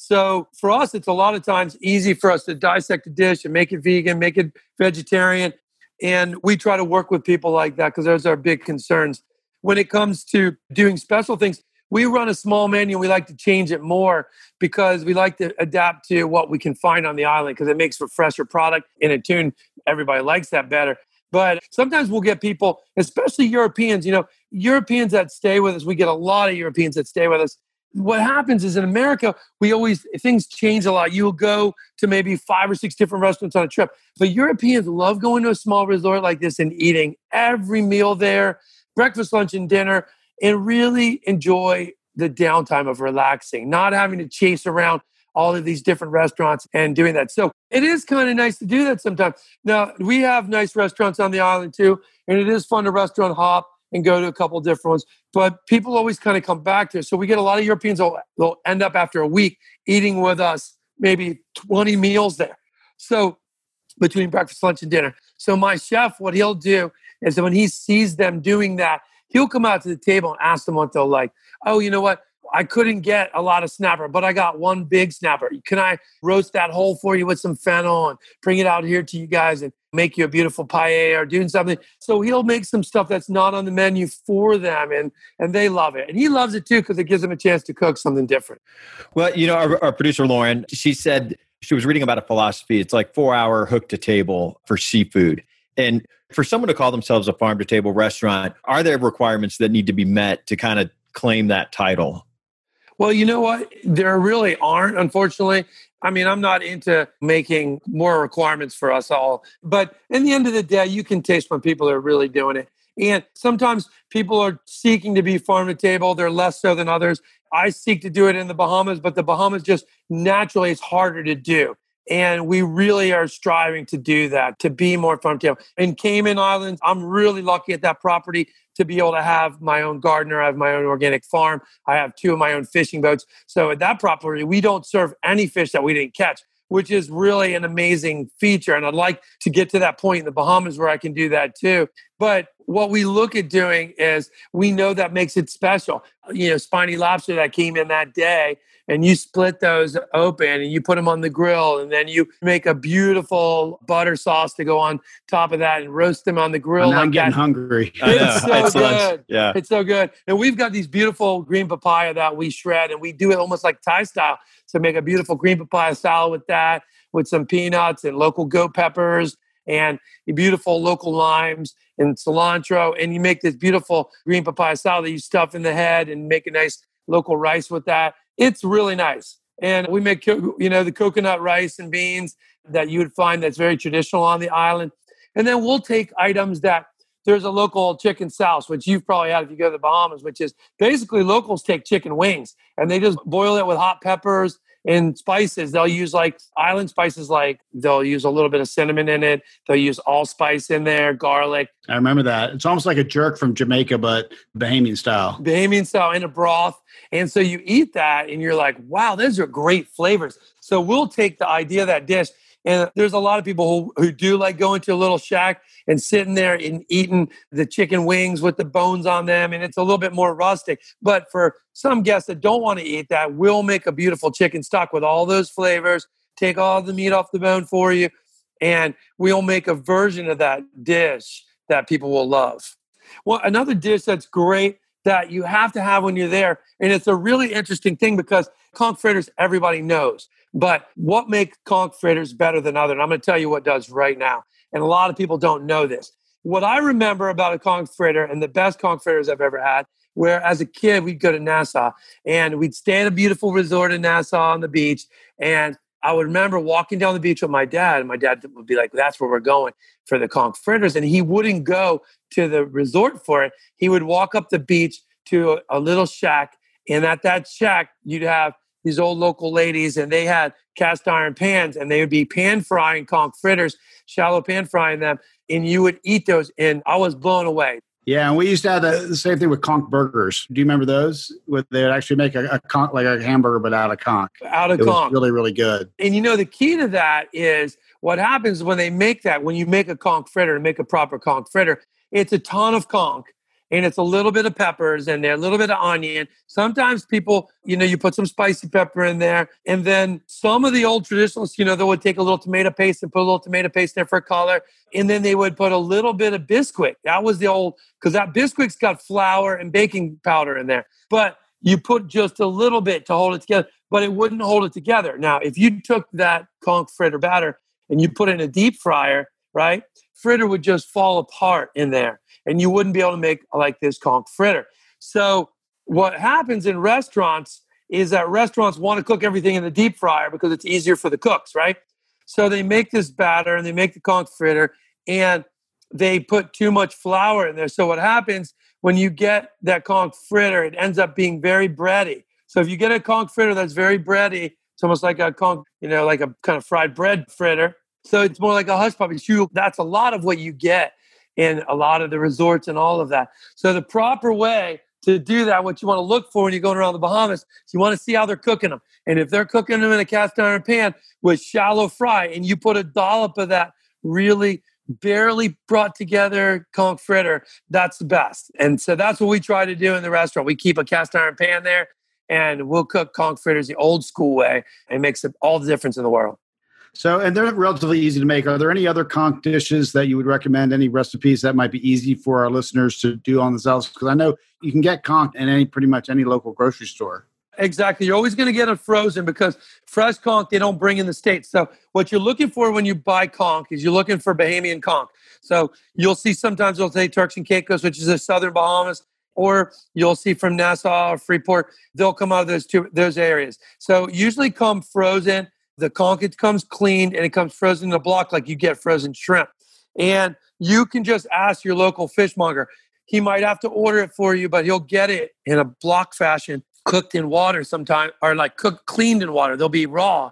so for us, it's a lot of times easy for us to dissect a dish and make it vegan, make it vegetarian. And we try to work with people like that because those are big concerns. When it comes to doing special things, we run a small menu. We like to change it more because we like to adapt to what we can find on the island because it makes for fresher product in a tune. Everybody likes that better. But sometimes we'll get people, especially Europeans, you know, Europeans that stay with us, we get a lot of Europeans that stay with us what happens is in America, we always things change a lot. You'll go to maybe five or six different restaurants on a trip, but Europeans love going to a small resort like this and eating every meal there, breakfast, lunch, and dinner, and really enjoy the downtime of relaxing, not having to chase around all of these different restaurants and doing that. So it is kind of nice to do that sometimes. Now, we have nice restaurants on the island too, and it is fun to restaurant hop and go to a couple different ones. But people always kind of come back it. So we get a lot of Europeans will they'll end up after a week eating with us maybe 20 meals there. So between breakfast, lunch, and dinner. So my chef, what he'll do is when he sees them doing that, he'll come out to the table and ask them what they'll like. Oh, you know what? I couldn't get a lot of snapper, but I got one big snapper. Can I roast that whole for you with some fennel and bring it out here to you guys and make you a beautiful paella or doing something? So he'll make some stuff that's not on the menu for them, and and they love it, and he loves it too because it gives him a chance to cook something different. Well, you know, our, our producer Lauren, she said she was reading about a philosophy. It's like four hour hook to table for seafood, and for someone to call themselves a farm to table restaurant, are there requirements that need to be met to kind of claim that title? Well, you know what? There really aren't, unfortunately. I mean, I'm not into making more requirements for us all. But in the end of the day, you can taste when people are really doing it. And sometimes people are seeking to be farm to table. They're less so than others. I seek to do it in the Bahamas, but the Bahamas just naturally it's harder to do. And we really are striving to do that, to be more farm to table. In Cayman Islands, I'm really lucky at that property to be able to have my own gardener. I have my own organic farm. I have two of my own fishing boats. So at that property, we don't serve any fish that we didn't catch which is really an amazing feature. And I'd like to get to that point in the Bahamas where I can do that too. But what we look at doing is we know that makes it special. You know, spiny lobster that came in that day, and you split those open and you put them on the grill, and then you make a beautiful butter sauce to go on top of that and roast them on the grill. I'm getting that. hungry. <laughs> It's so it's good. Lunch. Yeah, it's so good. And we've got these beautiful green papaya that we shred, and we do it almost like Thai style. So make a beautiful green papaya salad with that, with some peanuts and local goat peppers and beautiful local limes and cilantro. And you make this beautiful green papaya salad that you stuff in the head and make a nice local rice with that. It's really nice. And we make, you know, the coconut rice and beans that you would find that's very traditional on the island. And then we'll take items that there's a local chicken sauce, which you've probably had if you go to the Bahamas, which is basically locals take chicken wings and they just boil it with hot peppers and spices. They'll use like island spices, like they'll use a little bit of cinnamon in it. They'll use allspice in there, garlic. I remember that. It's almost like a jerk from Jamaica, but Bahamian style. Bahamian style in a broth. And so you eat that and you're like, wow, those are great flavors. So we'll take the idea of that dish and there's a lot of people who, who do like going to a little shack and sitting there and eating the chicken wings with the bones on them. And it's a little bit more rustic. But for some guests that don't want to eat that, we'll make a beautiful chicken stock with all those flavors, take all the meat off the bone for you. And we'll make a version of that dish that people will love. Well, another dish that's great that you have to have when you're there, and it's a really interesting thing because conch fritters everybody knows. But what makes conch fritters better than other? And I'm going to tell you what does right now. And a lot of people don't know this. what I remember about a conch fritter and the best conch fritters I've ever had, where as a kid we'd go to Nassau and we'd stay at a beautiful resort in Nassau on the beach. And I would remember walking down the beach with my dad, and my dad would be like, That's where we're going for the conch fritters. And he wouldn't go to the resort for it. He would walk up the beach to a, a little shack. And at that shack, you'd have these old local ladies, and they had cast iron pans, and they would be pan frying conch fritters, shallow pan frying them, and you would eat those. And I was blown away. Yeah, and we used to have the, the same thing with conch burgers. Do you remember those? With they'd actually make a, a conch like a hamburger, but out of conch. Out of it conch, really, really good. And you know, the key to that is what happens when they make that. When you make a conch fritter, and make a proper conch fritter, it's a ton of conch and it's a little bit of peppers and a little bit of onion. Sometimes people, you know, you put some spicy pepper in there. And then some of the old traditionalists, you know, they would take a little tomato paste and put a little tomato paste there for color. And then they would put a little bit of Bisquick. That was the old, because that Bisquick's got flour and baking powder in there. But you put just a little bit to hold it together, but it wouldn't hold it together. Now, if you took that conch fritter batter and you put it in a deep fryer, right? Fritter would just fall apart in there and you wouldn't be able to make like this conch fritter. So what happens in restaurants is that restaurants want to cook everything in the deep fryer because it's easier for the cooks, right? So they make this batter and they make the conch fritter and they put too much flour in there. So what happens when you get that conch fritter, it ends up being very bready. So if you get a conch fritter that's very bready, it's almost like a conch, you know, like a kind of fried bread fritter. So it's more like a hush puppy. Shoe that's a lot of what you get in a lot of the resorts and all of that. So the proper way to do that, what you want to look for when you're going around the Bahamas, you want to see how they're cooking them. And if they're cooking them in a cast iron pan with shallow fry, and you put a dollop of that really barely brought together conch fritter, that's the best. And so that's what we try to do in the restaurant. We keep a cast iron pan there and we'll cook conch fritters the old school way. It makes all the difference in the world. So, and they're relatively easy to make. Are there any other conch dishes that you would recommend? Any recipes that might be easy for our listeners to do on themselves? Because I know you can get conch in any pretty much any local grocery store. Exactly. You're always going to get it frozen because fresh conch they don't bring in the states. So what you're looking for when you buy conch is you're looking for Bahamian conch. So you'll see sometimes they'll say Turks and Caicos, which is the southern Bahamas, or you'll see from Nassau or Freeport. They'll come out of those two those areas. So usually come frozen the conch it comes cleaned and it comes frozen in a block like you get frozen shrimp. And you can just ask your local fishmonger. He might have to order it for you, but he'll get it in a block fashion, cooked in water sometime, or like cooked cleaned in water. They'll be raw.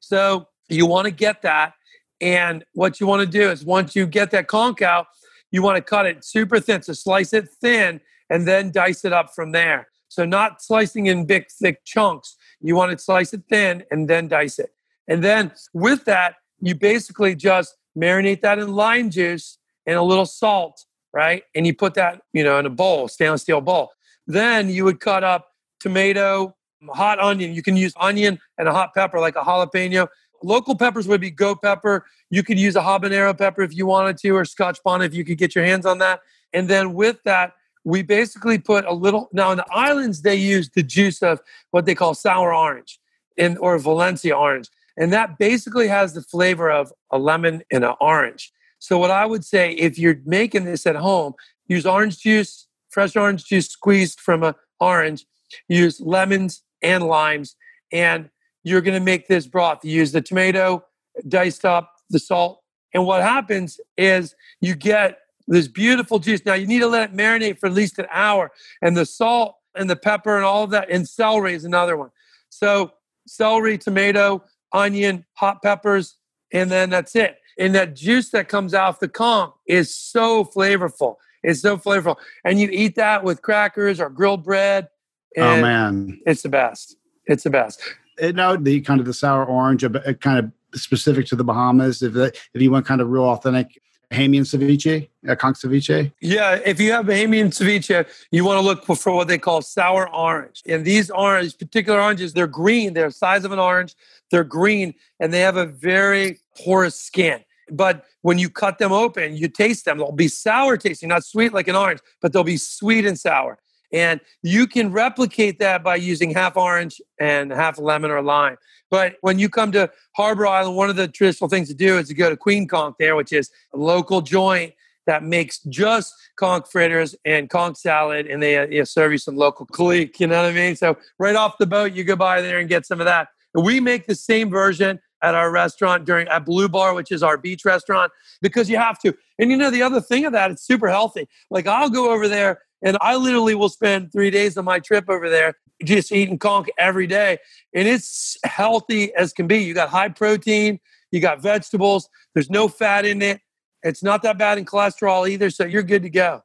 So you want to get that. And what you want to do is once you get that conch out, you want to cut it super thin. So slice it thin and then dice it up from there. So not slicing in big, thick chunks. You want to slice it thin and then dice it. And then with that, you basically just marinate that in lime juice and a little salt, right? And you put that, you know, in a bowl, stainless steel bowl. Then you would cut up tomato, hot onion. You can use onion and a hot pepper, like a jalapeno. Local peppers would be goat pepper. You could use a habanero pepper if you wanted to, or scotch bonnet if you could get your hands on that. And then with that, we basically put a little. Now in the islands, they use the juice of what they call sour orange, in or Valencia orange. And that basically has the flavor of a lemon and an orange. So, what I would say if you're making this at home, use orange juice, fresh orange juice squeezed from an orange, use lemons and limes, and you're going to make this broth. You use the tomato diced up, the salt. And what happens is you get this beautiful juice. Now, you need to let it marinate for at least an hour. And the salt and the pepper and all of that, and celery is another one. So, celery, tomato, onion, hot peppers, and then that's it. And that juice that comes off the conch is so flavorful. It's so flavorful. And you eat that with crackers or grilled bread. oh man, it's the best. It's the best. It, now the kind of the sour orange, uh, uh, kind of specific to the Bahamas. If the, if you want kind of real authentic Bahamian ceviche, uh, conch ceviche? Yeah, if you have Bahamian ceviche, you want to look for, what they call sour orange. And these orange, particular oranges, they're green. They're the size of an orange. They're green, and they have a very porous skin. But when you cut them open, you taste them. They'll be sour tasting, not sweet like an orange, but they'll be sweet and sour. And you can replicate that by using half orange and half lemon or lime. But when you come to Harbor Island, one of the traditional things to do is to go to Queen Conch there, which is a local joint that makes just conch fritters and conch salad, and they uh, serve you some local Kalik. You know what I mean? So right off the boat, you go by there and get some of that. We make the same version at our restaurant during at Blue Bar, which is our beach restaurant, because you have to. And you know, the other thing of that, it's super healthy. Like I'll go over there and I literally will spend three days of my trip over there just eating conch every day. And it's healthy as can be. You got high protein, you got vegetables, there's no fat in it. It's not that bad in cholesterol either. So you're good to go.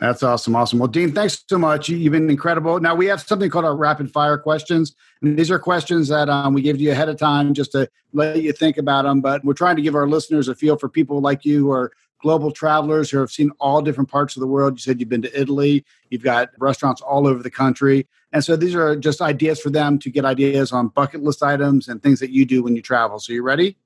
That's awesome. Awesome. Well, Dean, thanks so much. You've been incredible. Now, we have something called our rapid fire questions. And these are questions that um, we give you ahead of time just to let you think about them. But we're trying to give our listeners a feel for people like you who are global travelers who have seen all different parts of the world. You said you've been to Italy, you've got restaurants all over the country. And so these are just ideas for them to get ideas on bucket list items and things that you do when you travel. So, you ready?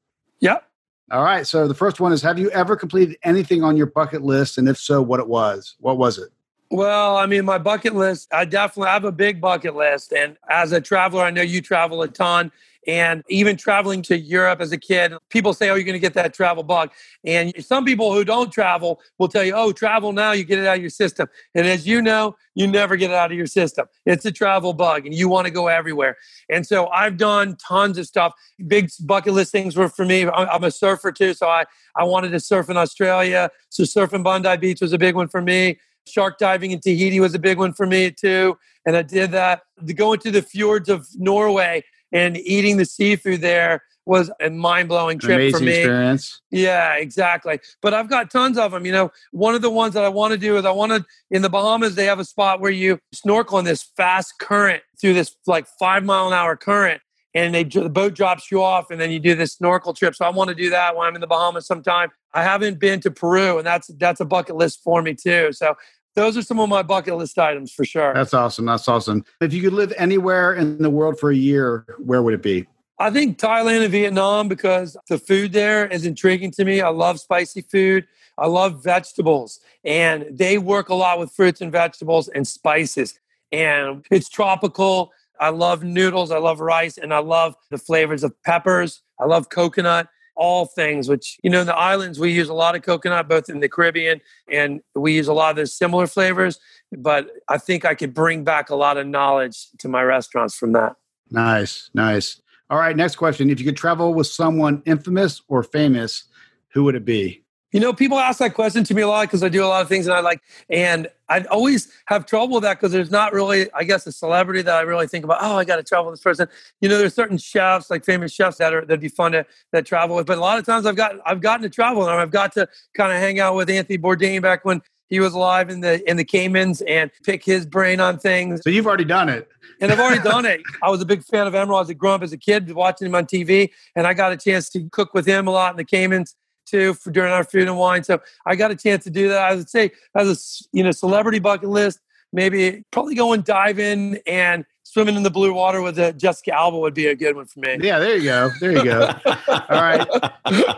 Yep. All right. So the first one is Have you ever completed anything on your bucket list? And if so, what it was? What was it? Well, I mean, my bucket list, I definitely have a big bucket list. And as a traveler, I know you travel a ton. And even traveling to Europe as a kid, people say, Oh, you're going to get that travel bug. And some people who don't travel will tell you, Oh, travel now, you get it out of your system. And as you know, you never get it out of your system. It's a travel bug and you want to go everywhere. And so I've done tons of stuff. Big bucket list things were for me. I'm a surfer too. So I, I wanted to surf in Australia. So surfing Bondi Beach was a big one for me. Shark diving in Tahiti was a big one for me too. And I did that. Going to the fjords of Norway and eating the seafood there was a mind blowing trip Amazing for me. Experience. Yeah, exactly. But I've got tons of them. You know, one of the ones that I want to do is I want to in the Bahamas. They have a spot where you snorkel in this fast current through this like five mile an hour current, and they the boat drops you off, and then you do this snorkel trip. So I want to do that when I'm in the Bahamas sometime. I haven't been to Peru, and that's that's a bucket list for me too. So those are some of my bucket list items for sure. That's awesome. That's awesome. If you could live anywhere in the world for a year, where would it be? I think Thailand and Vietnam because the food there is intriguing to me. I love spicy food. I love vegetables, and they work a lot with fruits and vegetables and spices. And it's tropical. I love noodles. I love rice, and I love the flavors of peppers. I love coconut all things, which, you know, in the islands, we use a lot of coconut, both in the Caribbean, and we use a lot of those similar flavors. But I think I could bring back a lot of knowledge to my restaurants from that. Nice, nice. All right, next question. If you could travel with someone infamous or famous, who would it be? You know, people ask that question to me a lot because I do a lot of things and I like, and I always have trouble with that because there's not really, I guess, a celebrity that I really think about. Oh, I got to travel with this person. You know, there's certain chefs, like famous chefs, that are that'd be fun to that travel with. But a lot of times, I've got I've gotten to travel and I've got to kind of hang out with Anthony Bourdain back when he was alive in the in the Caymans and pick his brain on things. So you've already done it. and I've already done it. <laughs> I was a big fan of Emeril as a up as a kid, watching him on TV, and I got a chance to cook with him a lot in the Caymans too for during our food and wine. So I got a chance to do that. I would say as a you know celebrity bucket list, maybe probably going diving and swimming in the blue water with a Jessica Alba would be a good one for me. Yeah, there you go. There you go. All right. <laughs>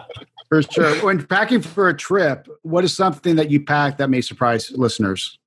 For sure. When packing for a trip, what is something that you pack that may surprise listeners?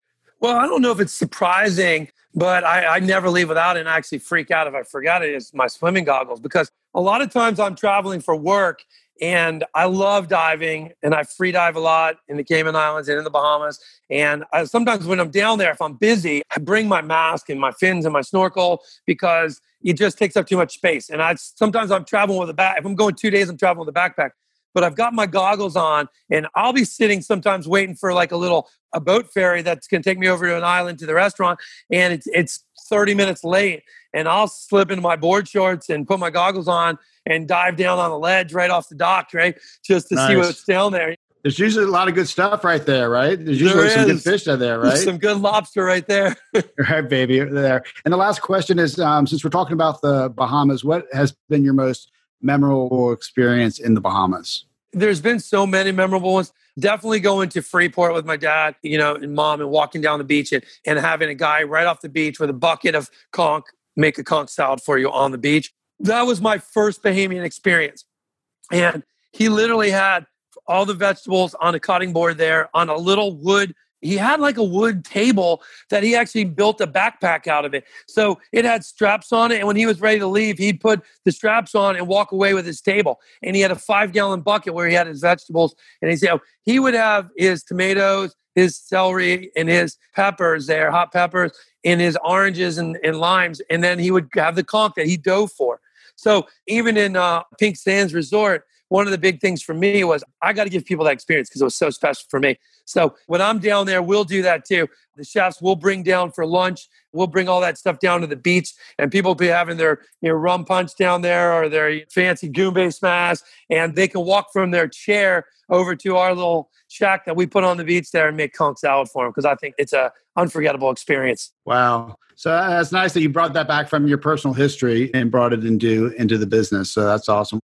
Well, I don't know if it's surprising, but I, I never leave without it and I actually freak out if I forgot it is my swimming goggles because a lot of times I'm traveling for work and I love diving and I free dive a lot in the Cayman Islands and in the Bahamas. And I, sometimes when I'm down there, if I'm busy, I bring my mask and my fins and my snorkel because it just takes up too much space. And I sometimes I'm traveling with a back. If I'm going two days, I'm traveling with a backpack but I've got my goggles on and I'll be sitting sometimes waiting for like a little a boat ferry that's going to take me over to an island to the restaurant and it's it's 30 minutes late and I'll slip into my board shorts and put my goggles on and dive down on the ledge right off the dock, right? Just to nice. see what's down there. There's usually a lot of good stuff right there, right? There's usually there some good fish out there, right? There's some good lobster right there. <laughs> right, baby, there. And the last question is, um, since we're talking about the Bahamas, what has been your most memorable experience in the Bahamas? There's been so many memorable ones. Definitely going to Freeport with my dad, you know, and mom, and walking down the beach and, and having a guy right off the beach with a bucket of conch make a conch salad for you on the beach. That was my first Bahamian experience. And he literally had all the vegetables on a cutting board there on a little wood he had like a wood table that he actually built a backpack out of it. So it had straps on it. And when he was ready to leave, he'd put the straps on and walk away with his table. And he had a five gallon bucket where he had his vegetables. And he said oh, he would have his tomatoes, his celery, and his peppers there, hot peppers, and his oranges and, and limes. And then he would have the conch that he dove for. So even in uh, Pink Sands Resort, one of the big things for me was I got to give people that experience because it was so special for me. So when I'm down there, we'll do that too. The chefs will bring down for lunch. We'll bring all that stuff down to the beach, and people will be having their you know rum punch down there or their fancy goombay smash, and they can walk from their chair over to our little shack that we put on the beach there and make conch salad for them because I think it's a unforgettable experience. Wow. So that's nice that you brought that back from your personal history and brought it into into the business. So that's awesome.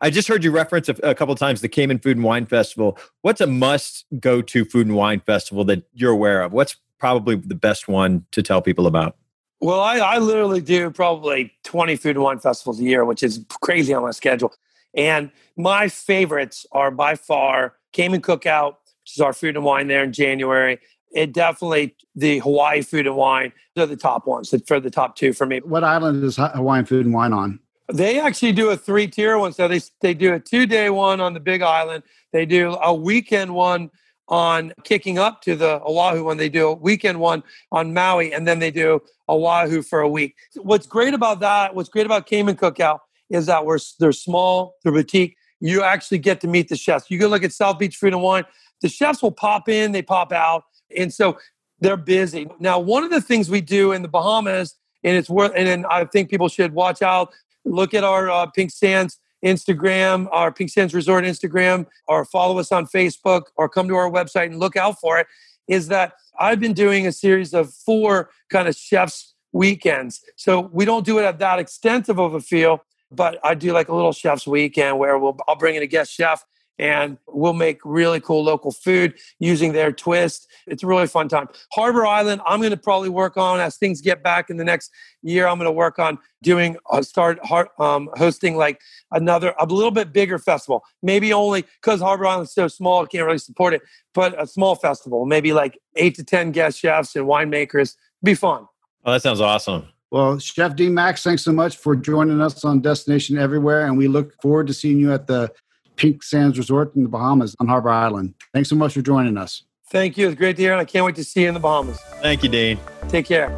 I just heard you reference a, a couple times the Cayman Food and Wine Festival. What's a must go to food and wine festival that you're aware of? What's probably the best one to tell people about? Well, I, I literally do probably 20 food and wine festivals a year, which is crazy on my schedule. And my favorites are by far Cayman Cookout, which is our food and wine there in January. It definitely the Hawaii food and wine. They're the top ones for the top two for me. What island is Hawaiian food and wine on? They actually do a three tier one. So they, they do a two day one on the Big Island. They do a weekend one on kicking up to the Oahu one. They do a weekend one on Maui, and then they do Oahu for a week. What's great about that, what's great about Cayman Cookout is that we're they're small, they're boutique. You actually get to meet the chefs. You can look at South Beach Food and Wine. The chefs will pop in, they pop out, and so they're busy. Now, one of the things we do in the Bahamas, and it's worth, and I think people should watch out look at our uh, Pink Sands Instagram, our Pink Sands Resort Instagram, or follow us on Facebook, or come to our website and look out for it. Is that I've been doing a series of four kind of chefs weekends. So we don't do it at that extensive of a feel, but I do like a little chef's weekend where we'll I'll bring in a guest chef and we'll make really cool local food using their twist. It's a really fun time. Harbor Island, I'm going to probably work on as things get back in the next year. I'm going to work on doing uh, start um, hosting like another a little bit bigger festival. Maybe only because Harbor Island's so small, I can't really support it. But a small festival, maybe like eight to ten guest chefs and winemakers. Be fun. Oh, that sounds awesome. Well, Chef Dean Max, thanks so much for joining us on Destination Everywhere, and we look forward to seeing you at the Pink Sands Resort in the Bahamas on Harbor Island. Thanks so much for joining us. Thank you. It's great to hear, and I can't wait to see you in the Bahamas. Thank you, Dean. Take care.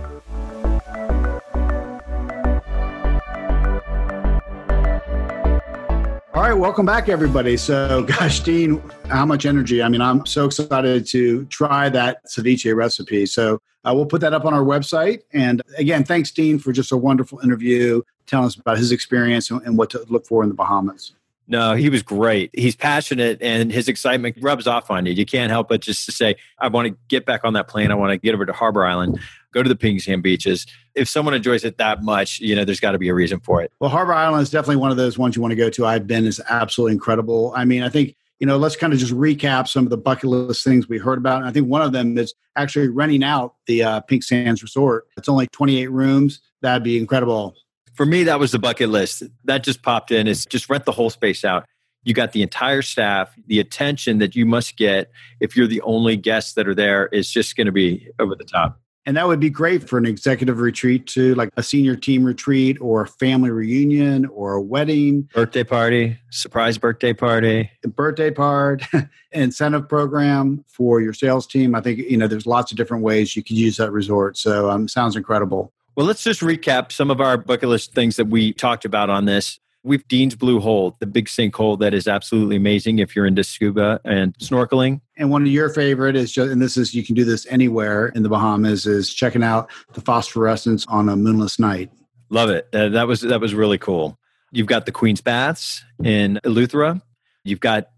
All right, welcome back, everybody. So, <laughs> gosh, Dean, how much energy? I mean, I'm so excited to try that ceviche recipe. So, uh, we'll put that up on our website. And again, thanks, Dean, for just a wonderful interview, telling us about his experience and, and what to look for in the Bahamas. No, he was great. He's passionate and his excitement rubs off on you. You can't help but just to say, I want to get back on that plane. I want to get over to Harbor Island, go to the Pink Sand beaches. If someone enjoys it that much, you know, there's got to be a reason for it. Well, Harbor Island is definitely one of those ones you want to go to. I've been is absolutely incredible. I mean, I think, you know, let's kind of just recap some of the bucket list things we heard about. And I think one of them is actually renting out the uh, Pink Sands Resort. It's only 28 rooms. That'd be incredible for me, that was the bucket list. That just popped in. Is just rent the whole space out. You got the entire staff. The attention that you must get if you're the only guests that are there is just going to be over the top. And that would be great for an executive retreat too, like a senior team retreat or a family reunion or a wedding, birthday party, surprise birthday party, birthday part, <laughs> incentive program for your sales team. I think you know there's lots of different ways you could use that resort. So um, sounds incredible. Well, let's just recap some of our bucket list things that we talked about on this. We've Dean's Blue Hole, the big sinkhole that is absolutely amazing if you're into scuba and snorkeling. And one of your favorite is just, and this is, you can do this anywhere in the Bahamas, is checking out the phosphorescence on a moonless night. Love it. Uh, that was that was really cool. You've got the Queen's Baths in Eleuthera. You've got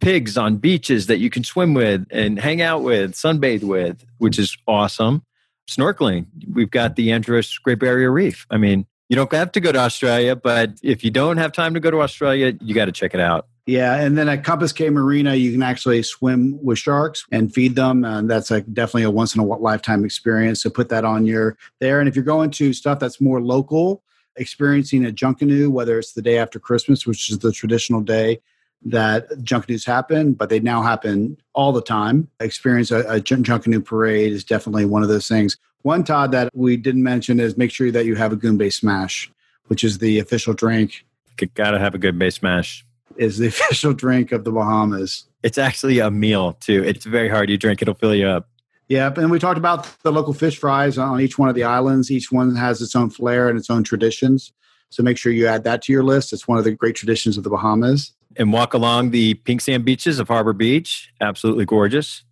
pigs on beaches that you can swim with and hang out with, sunbathe with, which is awesome snorkeling. We've got the Andros Great Barrier Reef. I mean, you don't have to go to Australia, but if you don't have time to go to Australia, you got to check it out. Yeah, and then at Compass Cay Marina, you can actually swim with sharks and feed them, and that's like definitely a once in a lifetime experience. So put that on your there. And if you're going to stuff that's more local, experiencing a junkanoo, whether it's the day after Christmas, which is the traditional day that Junkanoo's happen, but they now happen all the time. Experience a, a Junkanoo parade is definitely one of those things. One, Todd, that we didn't mention is make sure that you have a Goombay Smash, which is the official drink. Gotta have a Goombay Smash. Is the <laughs> official drink of the Bahamas. It's actually a meal too. It's very hard. You drink, it'll fill you up. Yep. And we talked about the local fish fries on each one of the islands. Each one has its own flair and its own traditions. So make sure you add that to your list. It's one of the great traditions of the Bahamas. And walk along the pink sand beaches of Harbor Beach. Absolutely gorgeous.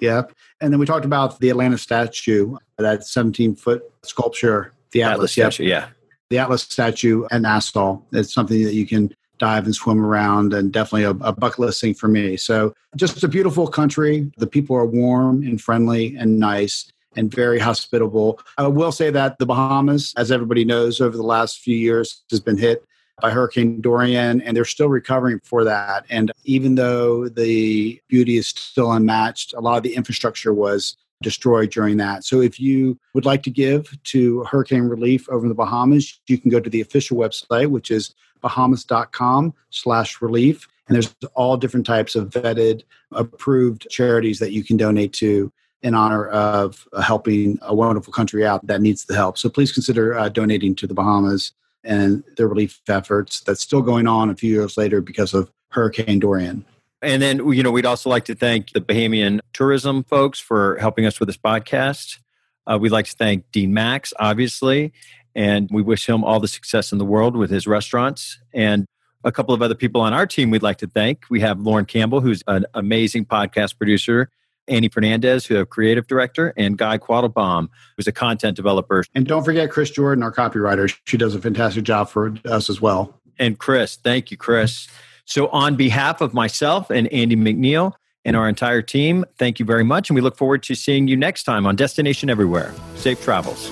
Yep. And then we talked about the Atlanta statue, that 17 foot sculpture, the Atlas, Atlas statue, yep. yeah. The Atlas statue and Nassau. It's something that you can dive and swim around and definitely a, a bucket list thing for me. So just a beautiful country. The people are warm and friendly and nice and very hospitable. I will say that the Bahamas, as everybody knows, over the last few years has been hit by Hurricane Dorian, and they're still recovering for that. And even though the beauty is still unmatched, a lot of the infrastructure was destroyed during that. So if you would like to give to hurricane relief over in the Bahamas, you can go to the official website, which is bahamas.com slash relief. And there's all different types of vetted, approved charities that you can donate to in honor of helping a wonderful country out that needs the help. So please consider uh, donating to the Bahamas and the relief efforts that's still going on a few years later because of Hurricane Dorian. And then, you know, we'd also like to thank the Bahamian tourism folks for helping us with this podcast. Uh, we'd like to thank Dean Max, obviously, and we wish him all the success in the world with his restaurants. And a couple of other people on our team we'd like to thank. We have Lauren Campbell, who's an amazing podcast producer, Annie Fernandez, who's a creative director, and Guy Quattlebaum, who's a content developer. And don't forget Chris Jordan, our copywriter. She does a fantastic job for us as well. And Chris, thank you, Chris. So, on behalf of myself and Andy McNeil and our entire team, thank you very much. And we look forward to seeing you next time on Destination Everywhere. Safe travels.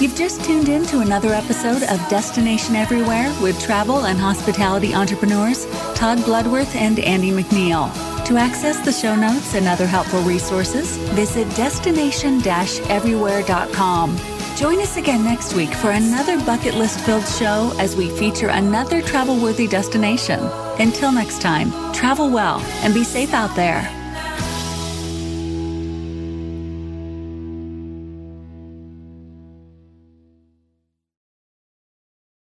You've just tuned in to another episode of Destination Everywhere with travel and hospitality entrepreneurs Todd Bloodworth and Andy McNeil. To access the show notes and other helpful resources, visit destination everywhere.com. Join us again next week for another bucket list filled show as we feature another travel worthy destination. Until next time, travel well and be safe out there.